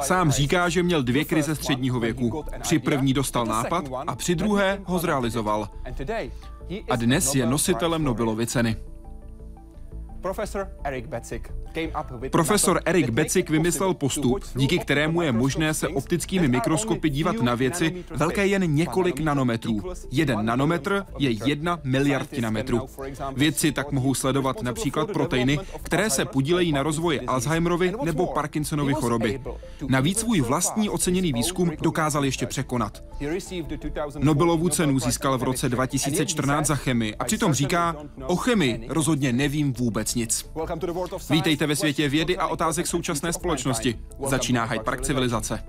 Sám říká, že měl dvě krize středního věku. Při první dostal nápad a při druhé ho zrealizoval. A dnes je nositelem Nobelovy ceny. Profesor Eric Becik vymyslel postup, díky kterému je možné se optickými mikroskopy dívat na věci velké jen několik nanometrů. Jeden nanometr je jedna miliardina metru. Vědci tak mohou sledovat například proteiny, které se podílejí na rozvoji Alzheimerovy nebo Parkinsonovy choroby. Navíc svůj vlastní oceněný výzkum dokázal ještě překonat. Nobelovu cenu získal v roce 2014 za chemii a přitom říká, o chemii rozhodně nevím vůbec nic. Vítejte ve světě vědy a otázek současné společnosti. Začíná Hyde Park civilizace.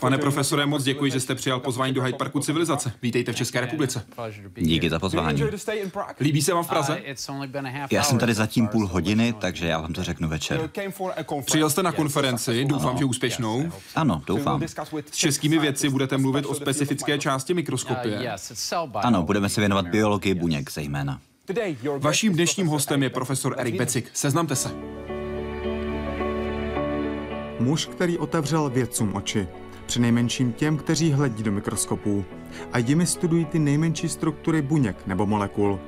Pane profesore, moc děkuji, že jste přijal pozvání do Hyde Parku civilizace. Vítejte v České republice. Díky za pozvání. Líbí se vám v Praze? Já jsem tady zatím půl hodiny, takže já vám to řeknu večer. Přijel jste na konferenci, doufám, že úspěšnou. Ano, doufám. S českými vědci budete mluvit o specifické části mikroskopie. Ano, budeme se věnovat biologii buněk zejména. Vaším dnešním hostem je profesor Erik Becik. Seznamte se. Muž, který otevřel vědcům oči, přinejmenším těm, kteří hledí do mikroskopů a jimi studují ty nejmenší struktury buněk nebo molekul.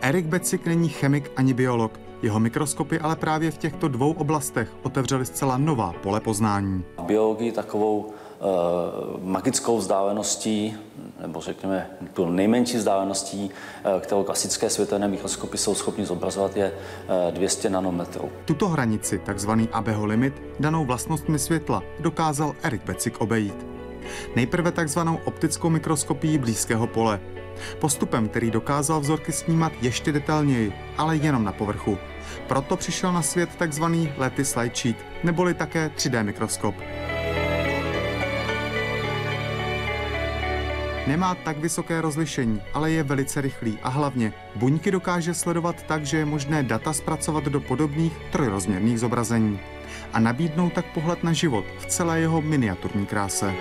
Erik Becik není chemik ani biolog, jeho mikroskopy ale právě v těchto dvou oblastech otevřely zcela nová pole poznání. Biologii takovou magickou vzdáleností, nebo řekněme tu nejmenší vzdáleností, eh, kterou klasické světelné mikroskopy jsou schopni zobrazovat, je 200 eh, nanometrů. Tuto hranici, takzvaný Abeho limit, danou vlastnostmi světla, dokázal Erik Becik obejít. Nejprve takzvanou optickou mikroskopií blízkého pole. Postupem, který dokázal vzorky snímat ještě detailněji, ale jenom na povrchu. Proto přišel na svět takzvaný Lattice Light Sheet, neboli také 3D mikroskop. Nemá tak vysoké rozlišení, ale je velice rychlý a hlavně buňky dokáže sledovat tak, že je možné data zpracovat do podobných trojrozměrných zobrazení a nabídnout tak pohled na život v celé jeho miniaturní kráse.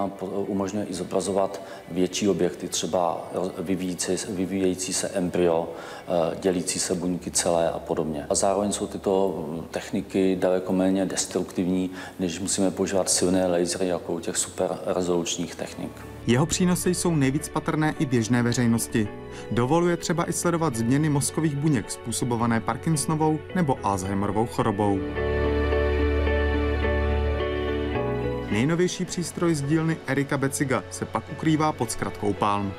Nám umožňuje i zobrazovat větší objekty, třeba vyvíjící, vyvíjející se embryo, eh, dělící se buňky celé a podobně. A zároveň jsou tyto techniky daleko méně destruktivní, než musíme používat silné lasery jako u těch super rezolučních technik. Jeho přínosy jsou nejvíc patrné i běžné veřejnosti. Dovoluje třeba i sledovat změny mozkových buněk způsobované Parkinsonovou nebo Alzheimerovou chorobou. Nejnovější přístroj z dílny Erika Beciga se pak ukrývá pod zkratkou Palm.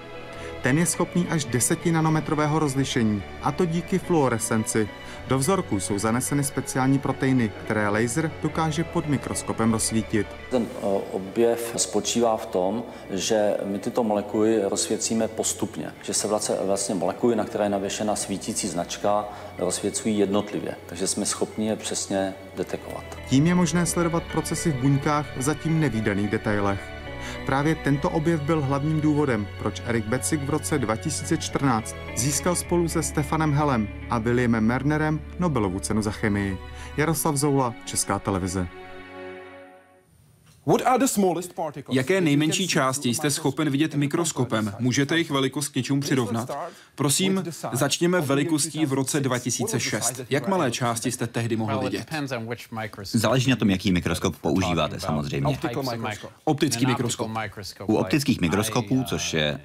Ten je schopný až 10 nanometrového rozlišení, a to díky fluorescenci. Do vzorku jsou zaneseny speciální proteiny, které laser dokáže pod mikroskopem rozsvítit. Ten objev spočívá v tom, že my tyto molekuly rozsvěcíme postupně, že se vlastně, vlastně molekuly, na které je navěšena svítící značka, rozsvěcují jednotlivě, takže jsme schopni je přesně detekovat. Tím je možné sledovat procesy v buňkách v zatím nevýdaných detailech. Právě tento objev byl hlavním důvodem, proč Erik Becik v roce 2014 získal spolu se Stefanem Helem a Williamem Mernerem Nobelovu cenu za chemii. Jaroslav Zoula, Česká televize. Jaké nejmenší části jste schopen vidět mikroskopem? Můžete jejich velikost k něčemu přirovnat? Prosím, začněme velikostí v roce 2006. Jak malé části jste tehdy mohli vidět? Záleží na tom, jaký mikroskop používáte samozřejmě. Optický mikroskop. U optických mikroskopů, což je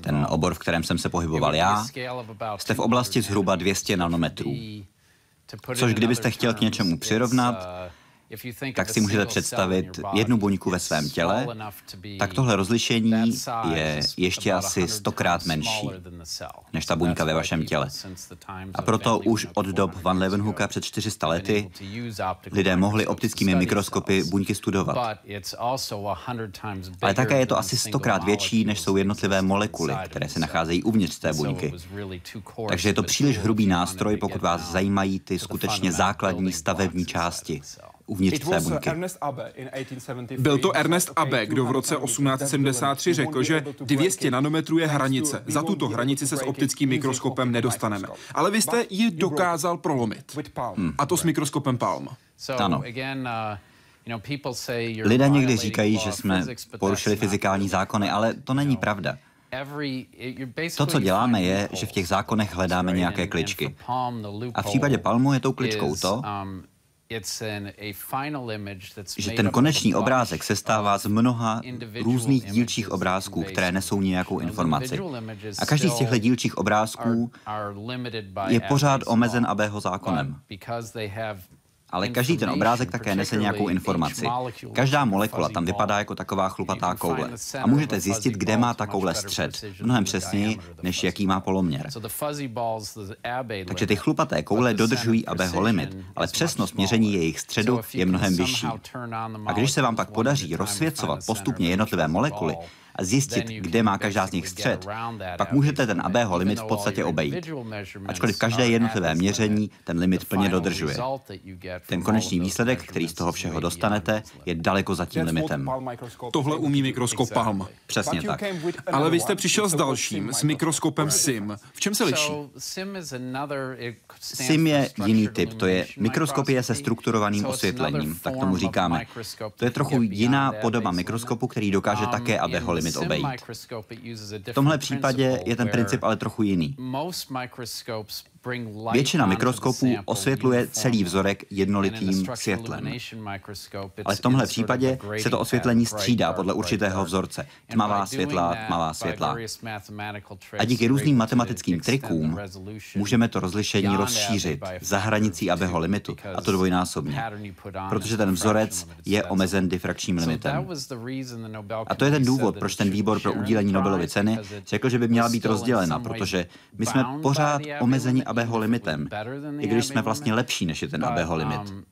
ten obor, v kterém jsem se pohyboval já, jste v oblasti zhruba 200 nanometrů. Což kdybyste chtěl k něčemu přirovnat, tak si můžete představit jednu buňku ve svém těle, tak tohle rozlišení je ještě asi stokrát menší než ta buňka ve vašem těle. A proto už od dob Van Leeuwenhoeka před 400 lety lidé mohli optickými mikroskopy buňky studovat. Ale také je to asi stokrát větší, než jsou jednotlivé molekuly, které se nacházejí uvnitř té buňky. Takže je to příliš hrubý nástroj, pokud vás zajímají ty skutečně základní stavební části uvnitř té buňky. Byl to Ernest Abbe, kdo v roce 1873 řekl, že 200 nanometrů je hranice. Za tuto hranici se s optickým mikroskopem nedostaneme. Ale vy jste ji dokázal prolomit. Hmm. A to s mikroskopem Palm. Ano. Lidé někdy říkají, že jsme porušili fyzikální zákony, ale to není pravda. To, co děláme, je, že v těch zákonech hledáme nějaké kličky. A v případě Palmu je tou kličkou to, um, že ten konečný obrázek se stává z mnoha různých dílčích obrázků, které nesou nějakou informaci. A každý z těchto dílčích obrázků je pořád omezen ABho zákonem. Ale každý ten obrázek také nese nějakou informaci. Každá molekula tam vypadá jako taková chlupatá koule. A můžete zjistit, kde má ta koule střed, mnohem přesněji, než jaký má poloměr. Takže ty chlupaté koule dodržují Abeho limit, ale přesnost měření jejich středu je mnohem vyšší. A když se vám pak podaří rozsvěcovat postupně jednotlivé molekuly, a zjistit, kde má každá z nich střed, pak můžete ten ABho limit v podstatě obejít. Ačkoliv každé jednotlivé měření ten limit plně dodržuje. Ten konečný výsledek, který z toho všeho dostanete, je daleko za tím limitem. Tohle umí mikroskop Palm. Přesně tak. Ale vy jste přišel s dalším, s mikroskopem SIM. V čem se liší? SIM je jiný typ, to je mikroskopie se strukturovaným osvětlením, tak tomu říkáme. To je trochu jiná podoba mikroskopu, který dokáže um, také ABho limit obejít. V tomhle případě je ten princip ale trochu jiný. Většina mikroskopů osvětluje celý vzorek jednolitým světlem. Ale v tomhle případě se to osvětlení střídá podle určitého vzorce. Tmavá světla, tmavá světla. A díky různým matematickým trikům můžeme to rozlišení rozšířit za hranicí Abeho limitu, a to dvojnásobně. Protože ten vzorec je omezen difrakčním limitem. A to je ten důvod, proč ten výbor pro udílení Nobelovy ceny řekl, že by měla být rozdělena, protože my jsme pořád omezeni ABho limitem, i když jsme vlastně lepší než je ten ABho limit. Um,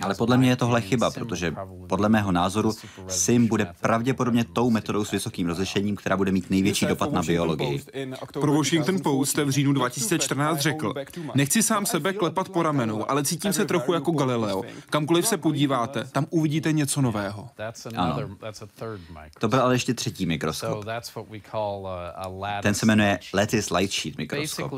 Ale podle mě je tohle chyba, protože podle mého názoru SIM bude pravděpodobně tou metodou s vysokým rozlišením, která bude mít největší dopad na biologii. Pro Washington Post v říjnu 2014 řekl, nechci sám sebe klepat po ramenu, ale cítím se trochu jako Galileo. Kamkoliv se podíváte, tam uvidíte něco nového. Ano. To byl ale ještě třetí mikroskop. Ten se jmenuje Lattice Light Sheet mikroskop.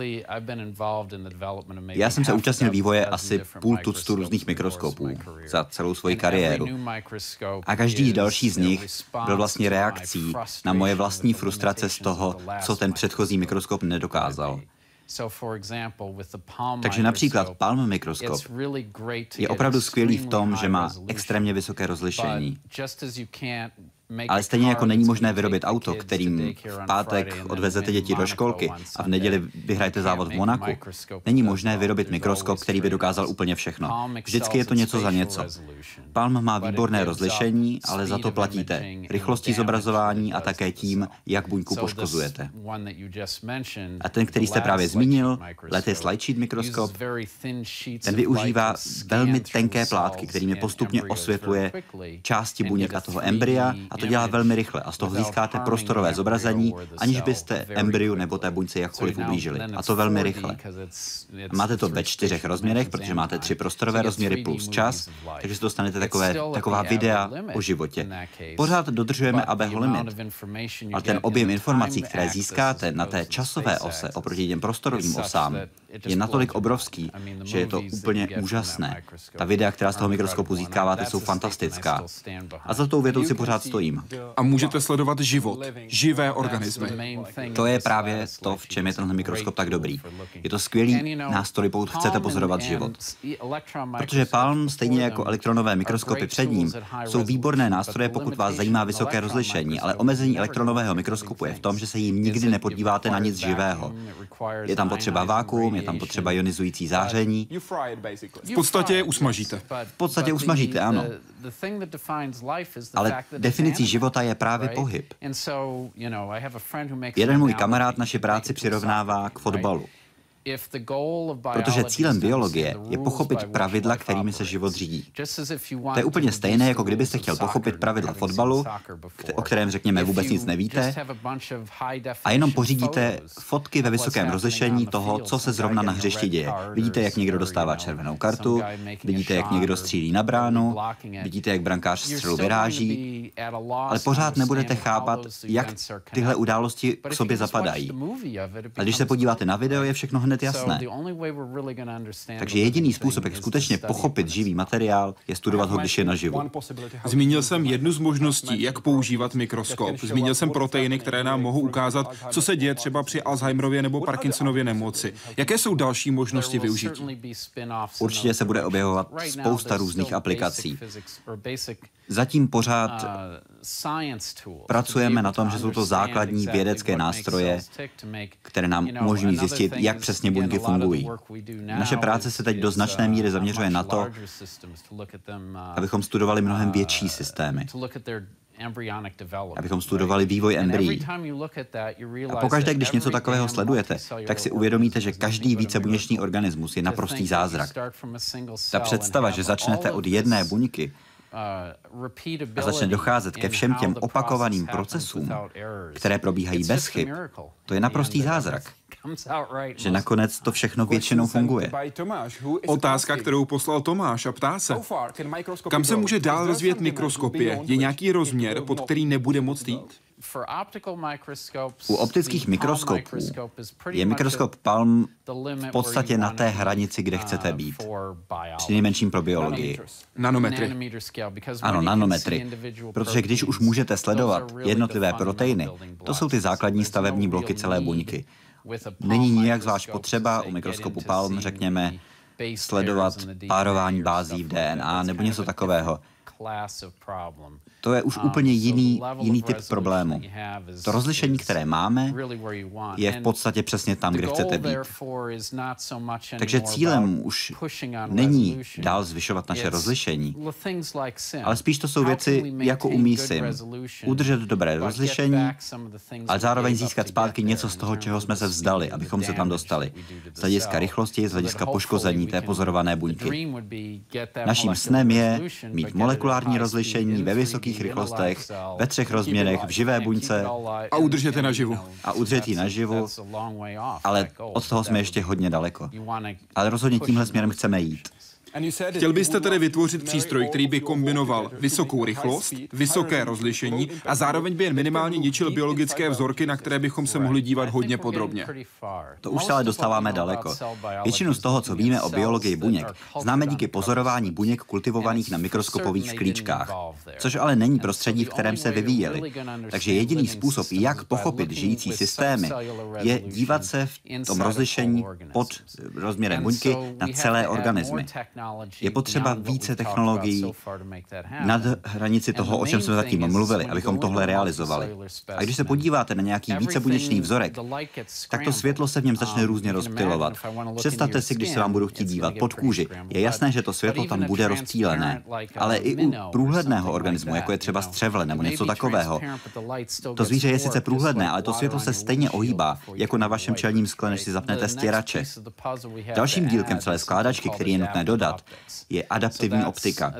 Já jsem se účastnil vývoje asi půl tuctu různých mikroskopů za celou svoji kariéru. A každý další z nich byl vlastně reakcí na moje vlastní frustrace z toho, co ten předchozí mikroskop nedokázal. Takže například Palm mikroskop je opravdu skvělý v tom, že má extrémně vysoké rozlišení. Ale stejně jako není možné vyrobit auto, kterým v pátek odvezete děti do školky a v neděli vyhrajete závod v Monaku, není možné vyrobit mikroskop, který by dokázal úplně všechno. Vždycky je to něco za něco. Palm má výborné rozlišení, ale za to platíte rychlostí zobrazování a také tím, jak buňku poškozujete. A ten, který jste právě zmínil, Lattice Light Sheet mikroskop, ten využívá velmi tenké plátky, kterými postupně osvětluje části buněk a toho embrya a to dělá velmi rychle a z toho získáte prostorové zobrazení, aniž byste embryu nebo té buňce jakkoliv ublížili. A to velmi rychle. Máte to ve čtyřech rozměrech, protože máte tři prostorové rozměry plus čas, takže si dostanete takové, taková videa o životě. Pořád dodržujeme ABho limit, ale ten objem informací, které získáte na té časové ose oproti těm prostorovým osám, je natolik obrovský, že je to úplně úžasné. Ta videa, která z toho mikroskopu získáváte, jsou fantastická. A za tou větou si pořád stojím. A můžete sledovat život, živé organismy. To je právě to, v čem je tenhle mikroskop tak dobrý. Je to skvělý nástroj, pokud chcete pozorovat život. Protože Palm, stejně jako elektronové mikroskopy před ním, jsou výborné nástroje, pokud vás zajímá vysoké rozlišení, ale omezení elektronového mikroskopu je v tom, že se jim nikdy nepodíváte na nic živého. Je tam potřeba vákuum, je tam potřeba ionizující záření. V podstatě je usmažíte. V podstatě usmažíte, ano. Ale definicí života je právě pohyb. Jeden můj kamarád naši práci přirovnává k fotbalu. Protože cílem biologie je pochopit pravidla, kterými se život řídí. To je úplně stejné, jako kdybyste chtěl pochopit pravidla fotbalu, o kterém řekněme vůbec nic nevíte, a jenom pořídíte fotky ve vysokém rozlišení toho, co se zrovna na hřišti děje. Vidíte, jak někdo dostává červenou kartu, vidíte, jak někdo střílí na bránu, vidíte, jak brankář střelu vyráží, ale pořád nebudete chápat, jak tyhle události k sobě zapadají. A když se podíváte na video, je všechno hned hned jasné. Takže jediný způsob, jak skutečně pochopit živý materiál, je studovat ho, když je naživu. Zmínil jsem jednu z možností, jak používat mikroskop. Zmínil jsem proteiny, které nám mohou ukázat, co se děje třeba při Alzheimerově nebo Parkinsonově nemoci. Jaké jsou další možnosti využití? Určitě se bude objevovat spousta různých aplikací. Zatím pořád pracujeme na tom, že jsou to základní vědecké nástroje, které nám umožňují zjistit, jak přesně buňky fungují. Naše práce se teď do značné míry zaměřuje na to, abychom studovali mnohem větší systémy abychom studovali vývoj embryí. A pokaždé, když něco takového sledujete, tak si uvědomíte, že každý vícebuněčný organismus je naprostý zázrak. Ta představa, že začnete od jedné buňky a začne docházet ke všem těm opakovaným procesům, které probíhají bez chyb, to je naprostý zázrak že nakonec to všechno většinou funguje. Otázka, kterou poslal Tomáš a ptá se, kam se může dál rozvíjet mikroskopie? Je nějaký rozměr, pod který nebude moct jít? U optických mikroskopů je mikroskop Palm v podstatě na té hranici, kde chcete být. Při nejmenším pro biologii. Nanometry. Ano, nanometry. Protože když už můžete sledovat jednotlivé proteiny, to jsou ty základní stavební bloky celé buňky. Není nijak zvlášť potřeba u mikroskopu Palm, řekněme, sledovat párování bází v DNA nebo něco takového. To je už um, úplně jiný, jiný typ problému. To rozlišení, které máme, je v podstatě přesně tam, kde chcete být. Takže cílem už není dál zvyšovat naše rozlišení, ale spíš to jsou věci jako umí sim. Udržet dobré rozlišení, ale zároveň získat zpátky něco z toho, čeho jsme se vzdali, abychom se tam dostali. Z hlediska rychlosti, z hlediska poškození té pozorované buňky. Naším snem je mít molekulární rozlišení ve vysokých vysokých rychlostech, ve třech rozměrech, v živé buňce. A udržet je naživu. A udržet ji naživu, ale od toho jsme ještě hodně daleko. Ale rozhodně tímhle směrem chceme jít. Chtěl byste tedy vytvořit přístroj, který by kombinoval vysokou rychlost, vysoké rozlišení a zároveň by jen minimálně ničil biologické vzorky, na které bychom se mohli dívat hodně podrobně. To už se ale dostáváme daleko. Většinu z toho, co víme o biologii buněk, známe díky pozorování buněk kultivovaných na mikroskopových sklíčkách, což ale není prostředí, v kterém se vyvíjeli. Takže jediný způsob, jak pochopit žijící systémy, je dívat se v tom rozlišení pod rozměrem buňky na celé organismy. Je potřeba více technologií nad hranici toho, o čem jsme zatím mluvili, abychom tohle realizovali. A když se podíváte na nějaký vícebuněčný vzorek, tak to světlo se v něm začne různě rozptilovat. Představte si, když se vám budu chtít dívat pod kůži. Je jasné, že to světlo tam bude rozptýlené. Ale i u průhledného organismu, jako je třeba střevle nebo něco takového, to zvíře je sice průhledné, ale to světlo se stejně ohýbá, jako na vašem čelním skle, než si zapnete stěrače. Dalším dílkem celé skládačky, který je nutné dodat, dodat, je adaptivní optika,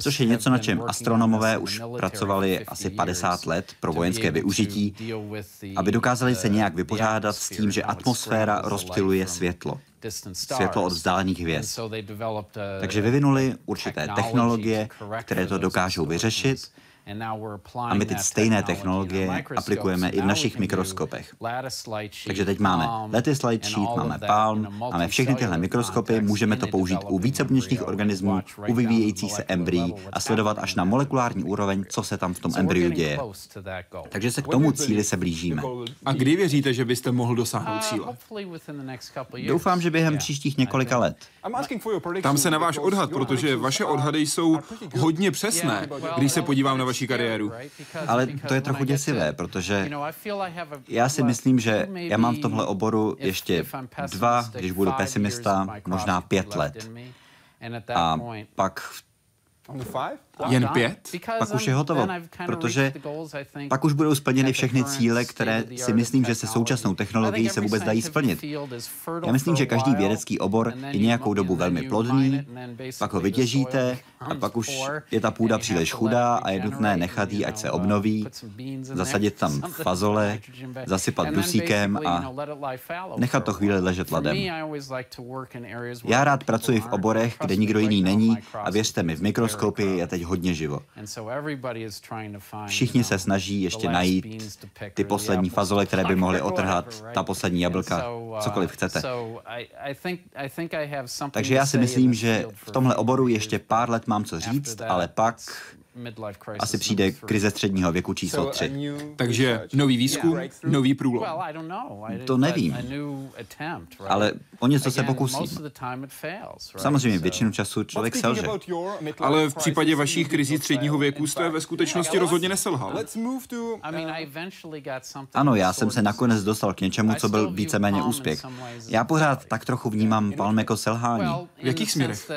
což je něco, na čem astronomové už pracovali asi 50 let pro vojenské využití, aby dokázali se nějak vypořádat s tím, že atmosféra rozptiluje světlo světlo od vzdálených hvězd. Takže vyvinuli určité technologie, které to dokážou vyřešit a my teď stejné technologie aplikujeme i v našich mikroskopech. Takže teď máme Lattice Light Sheet, máme Palm, máme všechny tyhle mikroskopy, můžeme to použít u vícebuněčných organismů, u vyvíjejících se embryí a sledovat až na molekulární úroveň, co se tam v tom embryu děje. Takže se k tomu cíli se blížíme. A kdy věříte, že byste mohl dosáhnout cíle? Doufám, že během příštích několika let. Tam se na váš odhad, protože vaše odhady jsou hodně přesné, když se podívám na vaši kariéru. Ale to je trochu děsivé, protože já si myslím, že já mám v tomhle oboru ještě dva, když budu pesimista, možná pět let. A pak v jen pět? Pak už je hotovo, protože pak už budou splněny všechny cíle, které si myslím, že se současnou technologií se vůbec dají splnit. Já myslím, že každý vědecký obor je nějakou dobu velmi plodný, pak ho vytěžíte a pak už je ta půda příliš chudá a je nutné nechat ji, ať se obnoví, zasadit tam fazole, zasypat dusíkem a nechat to chvíli ležet ladem. Já rád pracuji v oborech, kde nikdo jiný není a věřte mi, v mikroskopii je teď hodně živo. Všichni se snaží ještě najít ty poslední fazole, které by mohly otrhat, ta poslední jablka, cokoliv chcete. Takže já si myslím, že v tomhle oboru ještě pár let mám co říct, ale pak asi přijde krize středního věku číslo 3. Takže nový výzkum, nový průlom. To nevím, ale o něco se pokusím. Samozřejmě většinu času člověk selže. Ale v případě vašich krizí středního věku jste ve skutečnosti rozhodně neselhal. Ano, já jsem se nakonec dostal k něčemu, co byl víceméně úspěch. Já pořád tak trochu vnímám Palm jako selhání. V jakých směrech?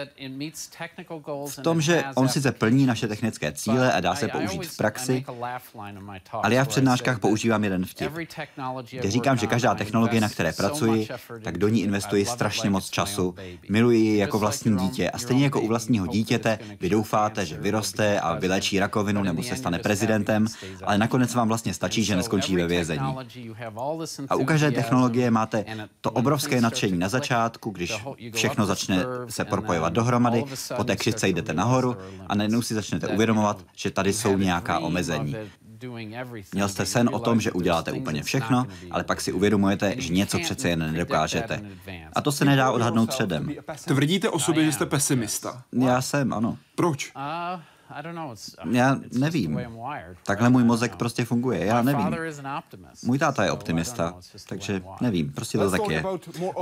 V tom, že on sice plní naše technické cíle a dá se použít v praxi, ale já v přednáškách používám jeden vtip, kde říkám, že každá technologie, na které pracuji, tak do ní investuji strašně moc času, miluji ji jako vlastní dítě a stejně jako u vlastního dítěte, vy doufáte, že vyroste a vylečí rakovinu nebo se stane prezidentem, ale nakonec vám vlastně stačí, že neskončí ve vězení. A u každé technologie máte to obrovské nadšení na začátku, když všechno začne se propojovat dohromady, po té křivce jdete nahoru a najednou si začnete uvědomovat, že tady jsou nějaká omezení. Měl jste sen o tom, že uděláte úplně všechno, ale pak si uvědomujete, že něco přece jen nedokážete. A to se nedá odhadnout předem. Tvrdíte o sobě, že jste pesimista. Já jsem, ano. Proč? Já nevím. Takhle můj mozek prostě funguje, já nevím. Můj táta je optimista, takže nevím, prostě to tak je.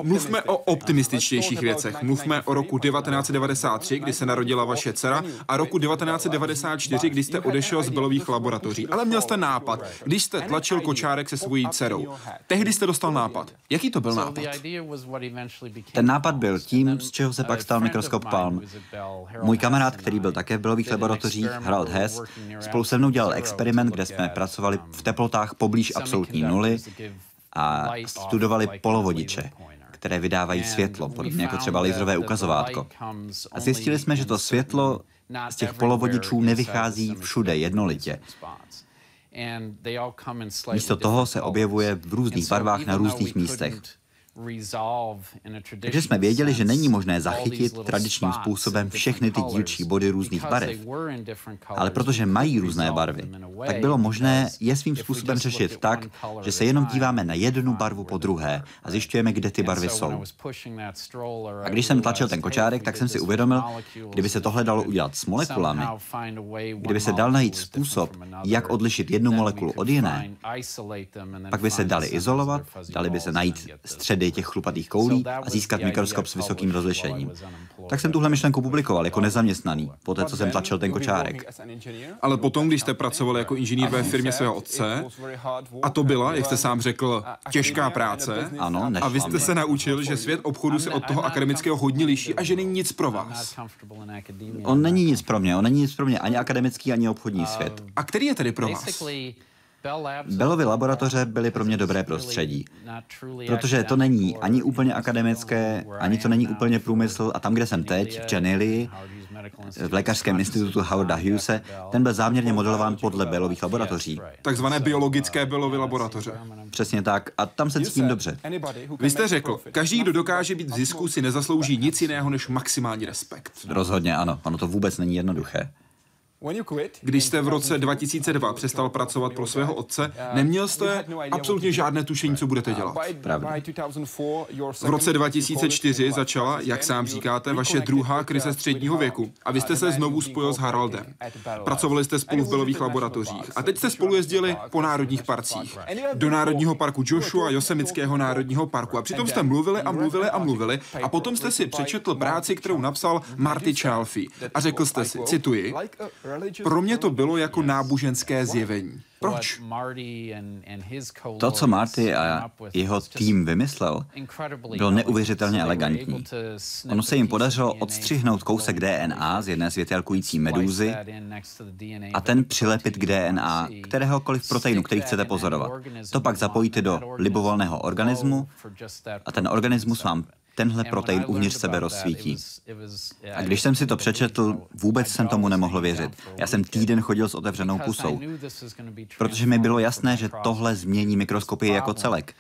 Mluvme o optimističtějších věcech. Mluvme o roku 1993, kdy se narodila vaše dcera, a roku 1994, kdy jste odešel z Belových laboratoří. Ale měl jste nápad, když jste tlačil kočárek se svojí dcerou. Tehdy jste dostal nápad. Jaký to byl nápad? Ten nápad byl tím, z čeho se pak stal mikroskop Palm. Můj kamarád, který byl také v Belových laboratořích, laboratořích Harald Hess spolu se mnou dělal experiment, kde jsme pracovali v teplotách poblíž absolutní nuly a studovali polovodiče které vydávají světlo, podobně jako třeba laserové ukazovátko. A zjistili jsme, že to světlo z těch polovodičů nevychází všude jednolitě. Místo toho se objevuje v různých barvách na různých místech. Takže jsme věděli, že není možné zachytit tradičním způsobem všechny ty dílčí body různých barev. Ale protože mají různé barvy, tak bylo možné je svým způsobem řešit tak, že se jenom díváme na jednu barvu po druhé a zjišťujeme, kde ty barvy jsou. A když jsem tlačil ten kočárek, tak jsem si uvědomil, kdyby se tohle dalo udělat s molekulami, kdyby se dal najít způsob, jak odlišit jednu molekulu od jiné, pak by se dali izolovat, dali by se najít střed těch chlupatých koulí a získat mikroskop s vysokým rozlišením. Tak jsem tuhle myšlenku publikoval jako nezaměstnaný, poté co jsem tlačil ten kočárek. Ale potom, když jste pracoval jako inženýr ve firmě svého otce, a to byla, jak jste sám řekl, těžká práce, ano, a vy jste se naučil, že svět obchodu se od toho akademického hodně liší a že není nic pro vás. On není nic pro mě, on není nic pro mě, ani akademický, ani obchodní svět. A který je tedy pro vás? Bellovy laboratoře byly pro mě dobré prostředí, protože to není ani úplně akademické, ani to není úplně průmysl a tam, kde jsem teď, v Janili, v lékařském institutu Howarda Hughese, ten byl záměrně modelován podle Bellových laboratoří. Takzvané biologické Bellovy laboratoře. Přesně tak. A tam se cítím dobře. Vy jste řekl, každý, kdo dokáže být v zisku, si nezaslouží nic jiného než maximální respekt. Rozhodně ano. Ono to vůbec není jednoduché. Když jste v roce 2002 přestal pracovat pro svého otce, neměl jste absolutně žádné tušení, co budete dělat. V roce 2004 začala, jak sám říkáte, vaše druhá krize středního věku. A vy jste se znovu spojil s Haraldem. Pracovali jste spolu v Belových laboratořích. a teď jste spolu jezdili po národních parcích. Do Národního parku Joshua, Josemického národního parku. A přitom jste mluvili a mluvili a mluvili. A potom jste si přečetl práci, kterou napsal Marty Chalfie. a řekl jste si, cituji, pro mě to bylo jako náboženské zjevení. Proč? To, co Marty a jeho tým vymyslel, bylo neuvěřitelně elegantní. Ono se jim podařilo odstřihnout kousek DNA z jedné světelkující medúzy a ten přilepit k DNA kteréhokoliv proteinu, který chcete pozorovat. To pak zapojíte do libovolného organismu a ten organismus vám tenhle protein uvnitř sebe rozsvítí. A když jsem si to přečetl, vůbec jsem tomu nemohl věřit. Já jsem týden chodil s otevřenou pusou, protože mi bylo jasné, že tohle změní mikroskopii jako celek.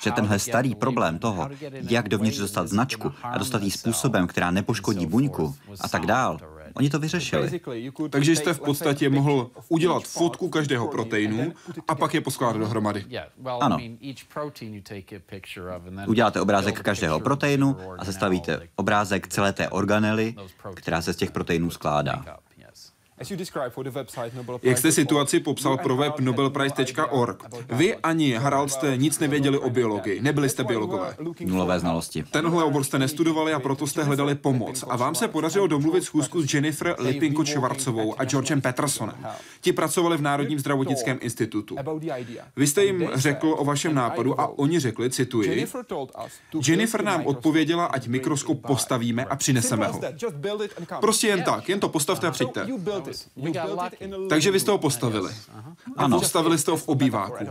Že tenhle starý problém toho, jak dovnitř dostat značku a dostat ji způsobem, která nepoškodí buňku a tak dál, Oni to vyřešili. Takže jste v podstatě mohl udělat fotku každého proteinu a pak je poskládat dohromady. Ano. Uděláte obrázek každého proteinu a sestavíte obrázek celé té organely, která se z těch proteinů skládá. Jak jste situaci popsal pro web nobelprize.org? Vy ani Harald jste nic nevěděli o biologii, nebyli jste biologové. Nulové znalosti. Tenhle obor jste nestudovali a proto jste hledali pomoc. A vám se podařilo domluvit schůzku s Jennifer Lipinko Švarcovou a Georgem Petersonem. Ti pracovali v Národním zdravotnickém institutu. Vy jste jim řekl o vašem nápadu a oni řekli, cituji, Jennifer nám odpověděla, ať mikroskop postavíme a přineseme ho. Prostě jen tak, jen to postavte a přijďte. Takže vy jste ho postavili. Ano. Postavili jste ho v obýváku.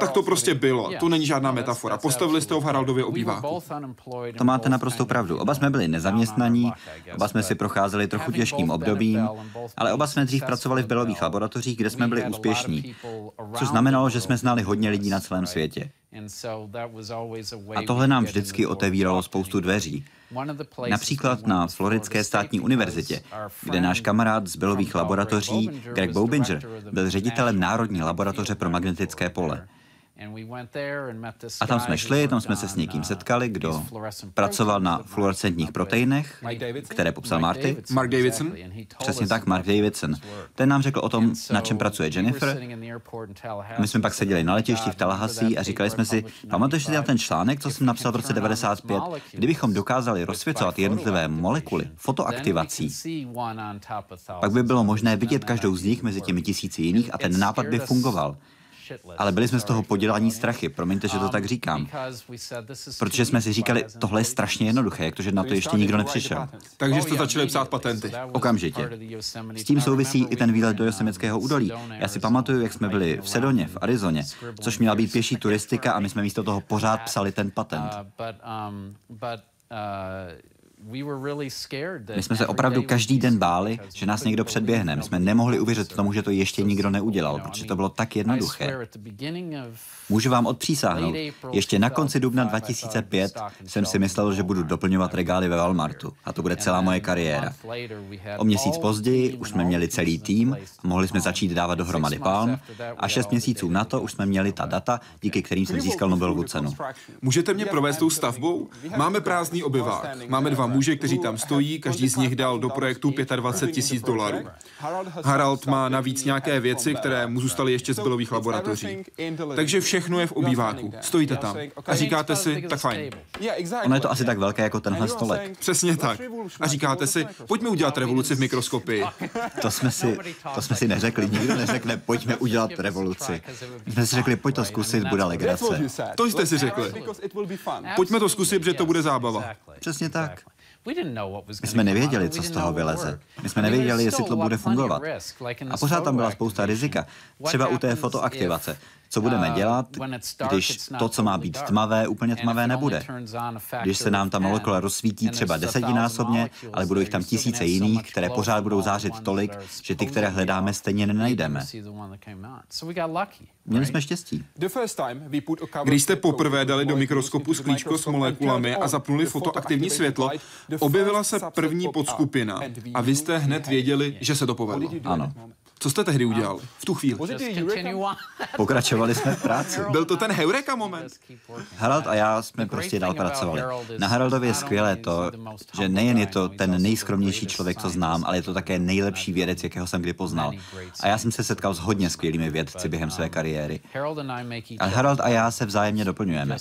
Tak to prostě bylo. To není žádná metafora. Postavili jste ho v Haraldově obýváku. To máte naprosto pravdu. Oba jsme byli nezaměstnaní, oba jsme si procházeli trochu těžkým obdobím, ale oba jsme dřív pracovali v belových laboratořích, kde jsme byli úspěšní. Což znamenalo, že jsme znali hodně lidí na celém světě. A tohle nám vždycky otevíralo spoustu dveří. Například na Floridské státní univerzitě, kde náš kamarád z bylových laboratoří Greg Bobinger byl ředitelem Národní laboratoře pro magnetické pole. A tam jsme šli, tam jsme se s někým setkali, kdo pracoval na fluorescentních proteinech, které popsal Marty. Mark Davidson? Přesně tak, Mark Davidson. Ten nám řekl o tom, na čem pracuje Jennifer. My jsme pak seděli na letišti v Tallahassee a říkali jsme si, pamatuješ si na ten článek, co jsem napsal v roce 95? Kdybychom dokázali rozsvěcovat jednotlivé molekuly fotoaktivací, pak by bylo možné vidět každou z nich mezi těmi tisíci jiných a ten nápad by fungoval. Ale byli jsme z toho podělání strachy, promiňte, že to tak říkám. Protože jsme si říkali, tohle je strašně jednoduché, jak to, že na to ještě nikdo nepřišel. Takže jste začali psát patenty. Okamžitě. S tím souvisí i ten výlet do Yosemiteckého údolí. Já si pamatuju, jak jsme byli v Sedoně, v Arizoně, což měla být pěší turistika a my jsme místo toho pořád psali ten patent. My jsme se opravdu každý den báli, že nás někdo předběhne. My jsme nemohli uvěřit tomu, že to ještě nikdo neudělal, protože to bylo tak jednoduché. Můžu vám odpřísáhnout, ještě na konci dubna 2005 jsem si myslel, že budu doplňovat regály ve Walmartu a to bude celá moje kariéra. O měsíc později už jsme měli celý tým, mohli jsme začít dávat dohromady Palm a šest měsíců na to už jsme měli ta data, díky kterým jsem získal Nobelovu cenu. Můžete mě provést tou stavbou? Máme prázdný obyvák, máme dva muže, kteří tam stojí, každý z nich dal do projektu 25 tisíc dolarů. Harald má navíc nějaké věci, které mu zůstaly ještě z bylových laboratoří. Takže všechno je v obýváku. Stojíte tam a říkáte si, tak fajn. Ono je to asi tak velké jako tenhle stolek. Přesně tak. A říkáte si, pojďme udělat revoluci v mikroskopii. To jsme si, to jsme si neřekli. Nikdo neřekne, pojďme udělat revoluci. My jsme si řekli, pojď to zkusit, bude legrace. To jste si řekli. Pojďme to zkusit, protože to bude zábava. Přesně tak. My jsme nevěděli, co z toho vyleze. My jsme nevěděli, jestli to bude fungovat. A pořád tam byla spousta rizika. Třeba u té fotoaktivace. Co budeme uh, dělat, když to, co má být tmavé, úplně tmavé nebude? Když se nám ta molekula rozsvítí třeba desetinásobně, ale budou jich tam tisíce jiných, které pořád budou zářit tolik, že ty, které hledáme, stejně nenajdeme. Měli jsme štěstí. Když jste poprvé dali do mikroskopu sklíčko s molekulami a zapnuli fotoaktivní světlo, objevila se první podskupina a vy jste hned věděli, že se to povedlo. Ano. Co jste tehdy udělal? V tu chvíli. Pokračovali jsme v práci. Byl to ten heureka moment? Harald a já jsme prostě dál pracovali. Na Haraldově je skvělé to, že nejen je to ten nejskromnější člověk, co znám, ale je to také nejlepší vědec, jakého jsem kdy poznal. A já jsem se setkal s hodně skvělými vědci během své kariéry. Ale Harald a já se vzájemně doplňujeme.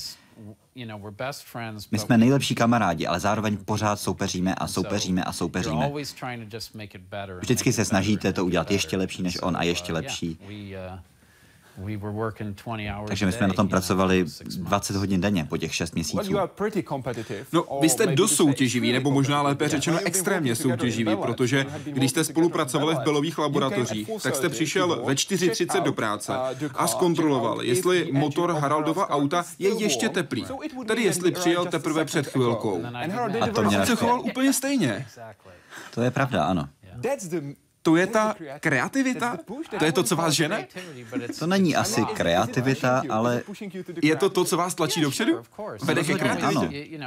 My jsme nejlepší kamarádi, ale zároveň pořád soupeříme a soupeříme a soupeříme. Vždycky se snažíte to udělat ještě lepší než on a ještě uh, lepší. Uh, takže my jsme na tom pracovali 20 hodin denně po těch 6 měsíců. No, vy jste dost soutěživý, nebo možná lépe řečeno extrémně soutěživý, protože když jste spolupracovali v belových laboratořích, tak jste přišel ve 4.30 do práce a zkontroloval, jestli motor Haraldova auta je ještě teplý. Tedy jestli přijel teprve před chvilkou. A to mě se choval úplně stejně. To je pravda, ano. To je ta kreativita? To je to, co vás žene? To není asi kreativita, ale... Je to to, co vás tlačí dopředu? Vede ke kreativitě?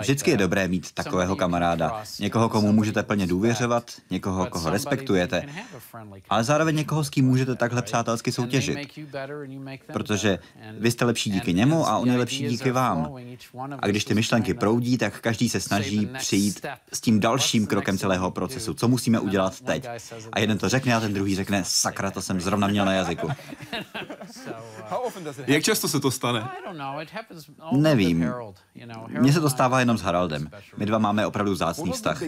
Vždycky je dobré mít takového kamaráda. Někoho, komu můžete plně důvěřovat, někoho, koho respektujete, ale zároveň někoho, s kým můžete takhle přátelsky soutěžit. Protože vy jste lepší díky němu a on je lepší díky vám. A když ty myšlenky proudí, tak každý se snaží přijít s tím dalším krokem celého procesu. Co musíme udělat teď? A jeden to řekne a ten druhý řekne, sakra, to jsem zrovna měl na jazyku. Jak často se to stane? Nevím. Mně se to stává jenom s Haraldem. My dva máme opravdu vzácný vztah.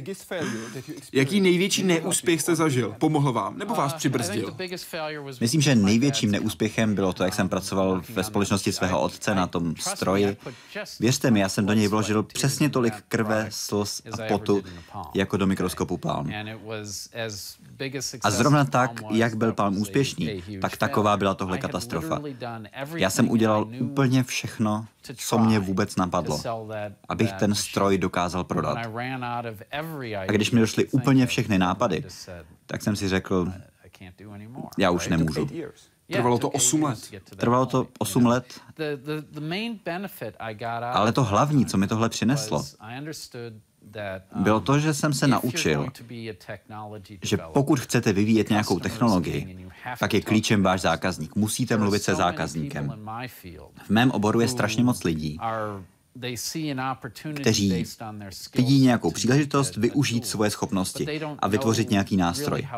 Jaký největší neúspěch jste zažil? Pomohl vám nebo vás přibrzdil? Myslím, že největším neúspěchem bylo to, jak jsem pracoval ve společnosti svého otce na tom stroji. Věřte mi, já jsem do něj vložil přesně tolik krve, slz a potu, jako do mikroskopu Palm. A zrovna tak, jak byl Palm úspěšný, tak taková byla tohle katastrofa. Já jsem udělal úplně všechno, co mě vůbec napadlo, abych ten stroj dokázal prodat. A když mi došly úplně všechny nápady, tak jsem si řekl, já už nemůžu. Trvalo to 8 let. Trvalo to 8 let. Ale to hlavní, co mi tohle přineslo, bylo to, že jsem se naučil, že pokud chcete vyvíjet nějakou technologii, tak je klíčem váš zákazník. Musíte mluvit se zákazníkem. V mém oboru je strašně moc lidí, kteří vidí nějakou příležitost využít svoje schopnosti a vytvořit nějaký nástroj.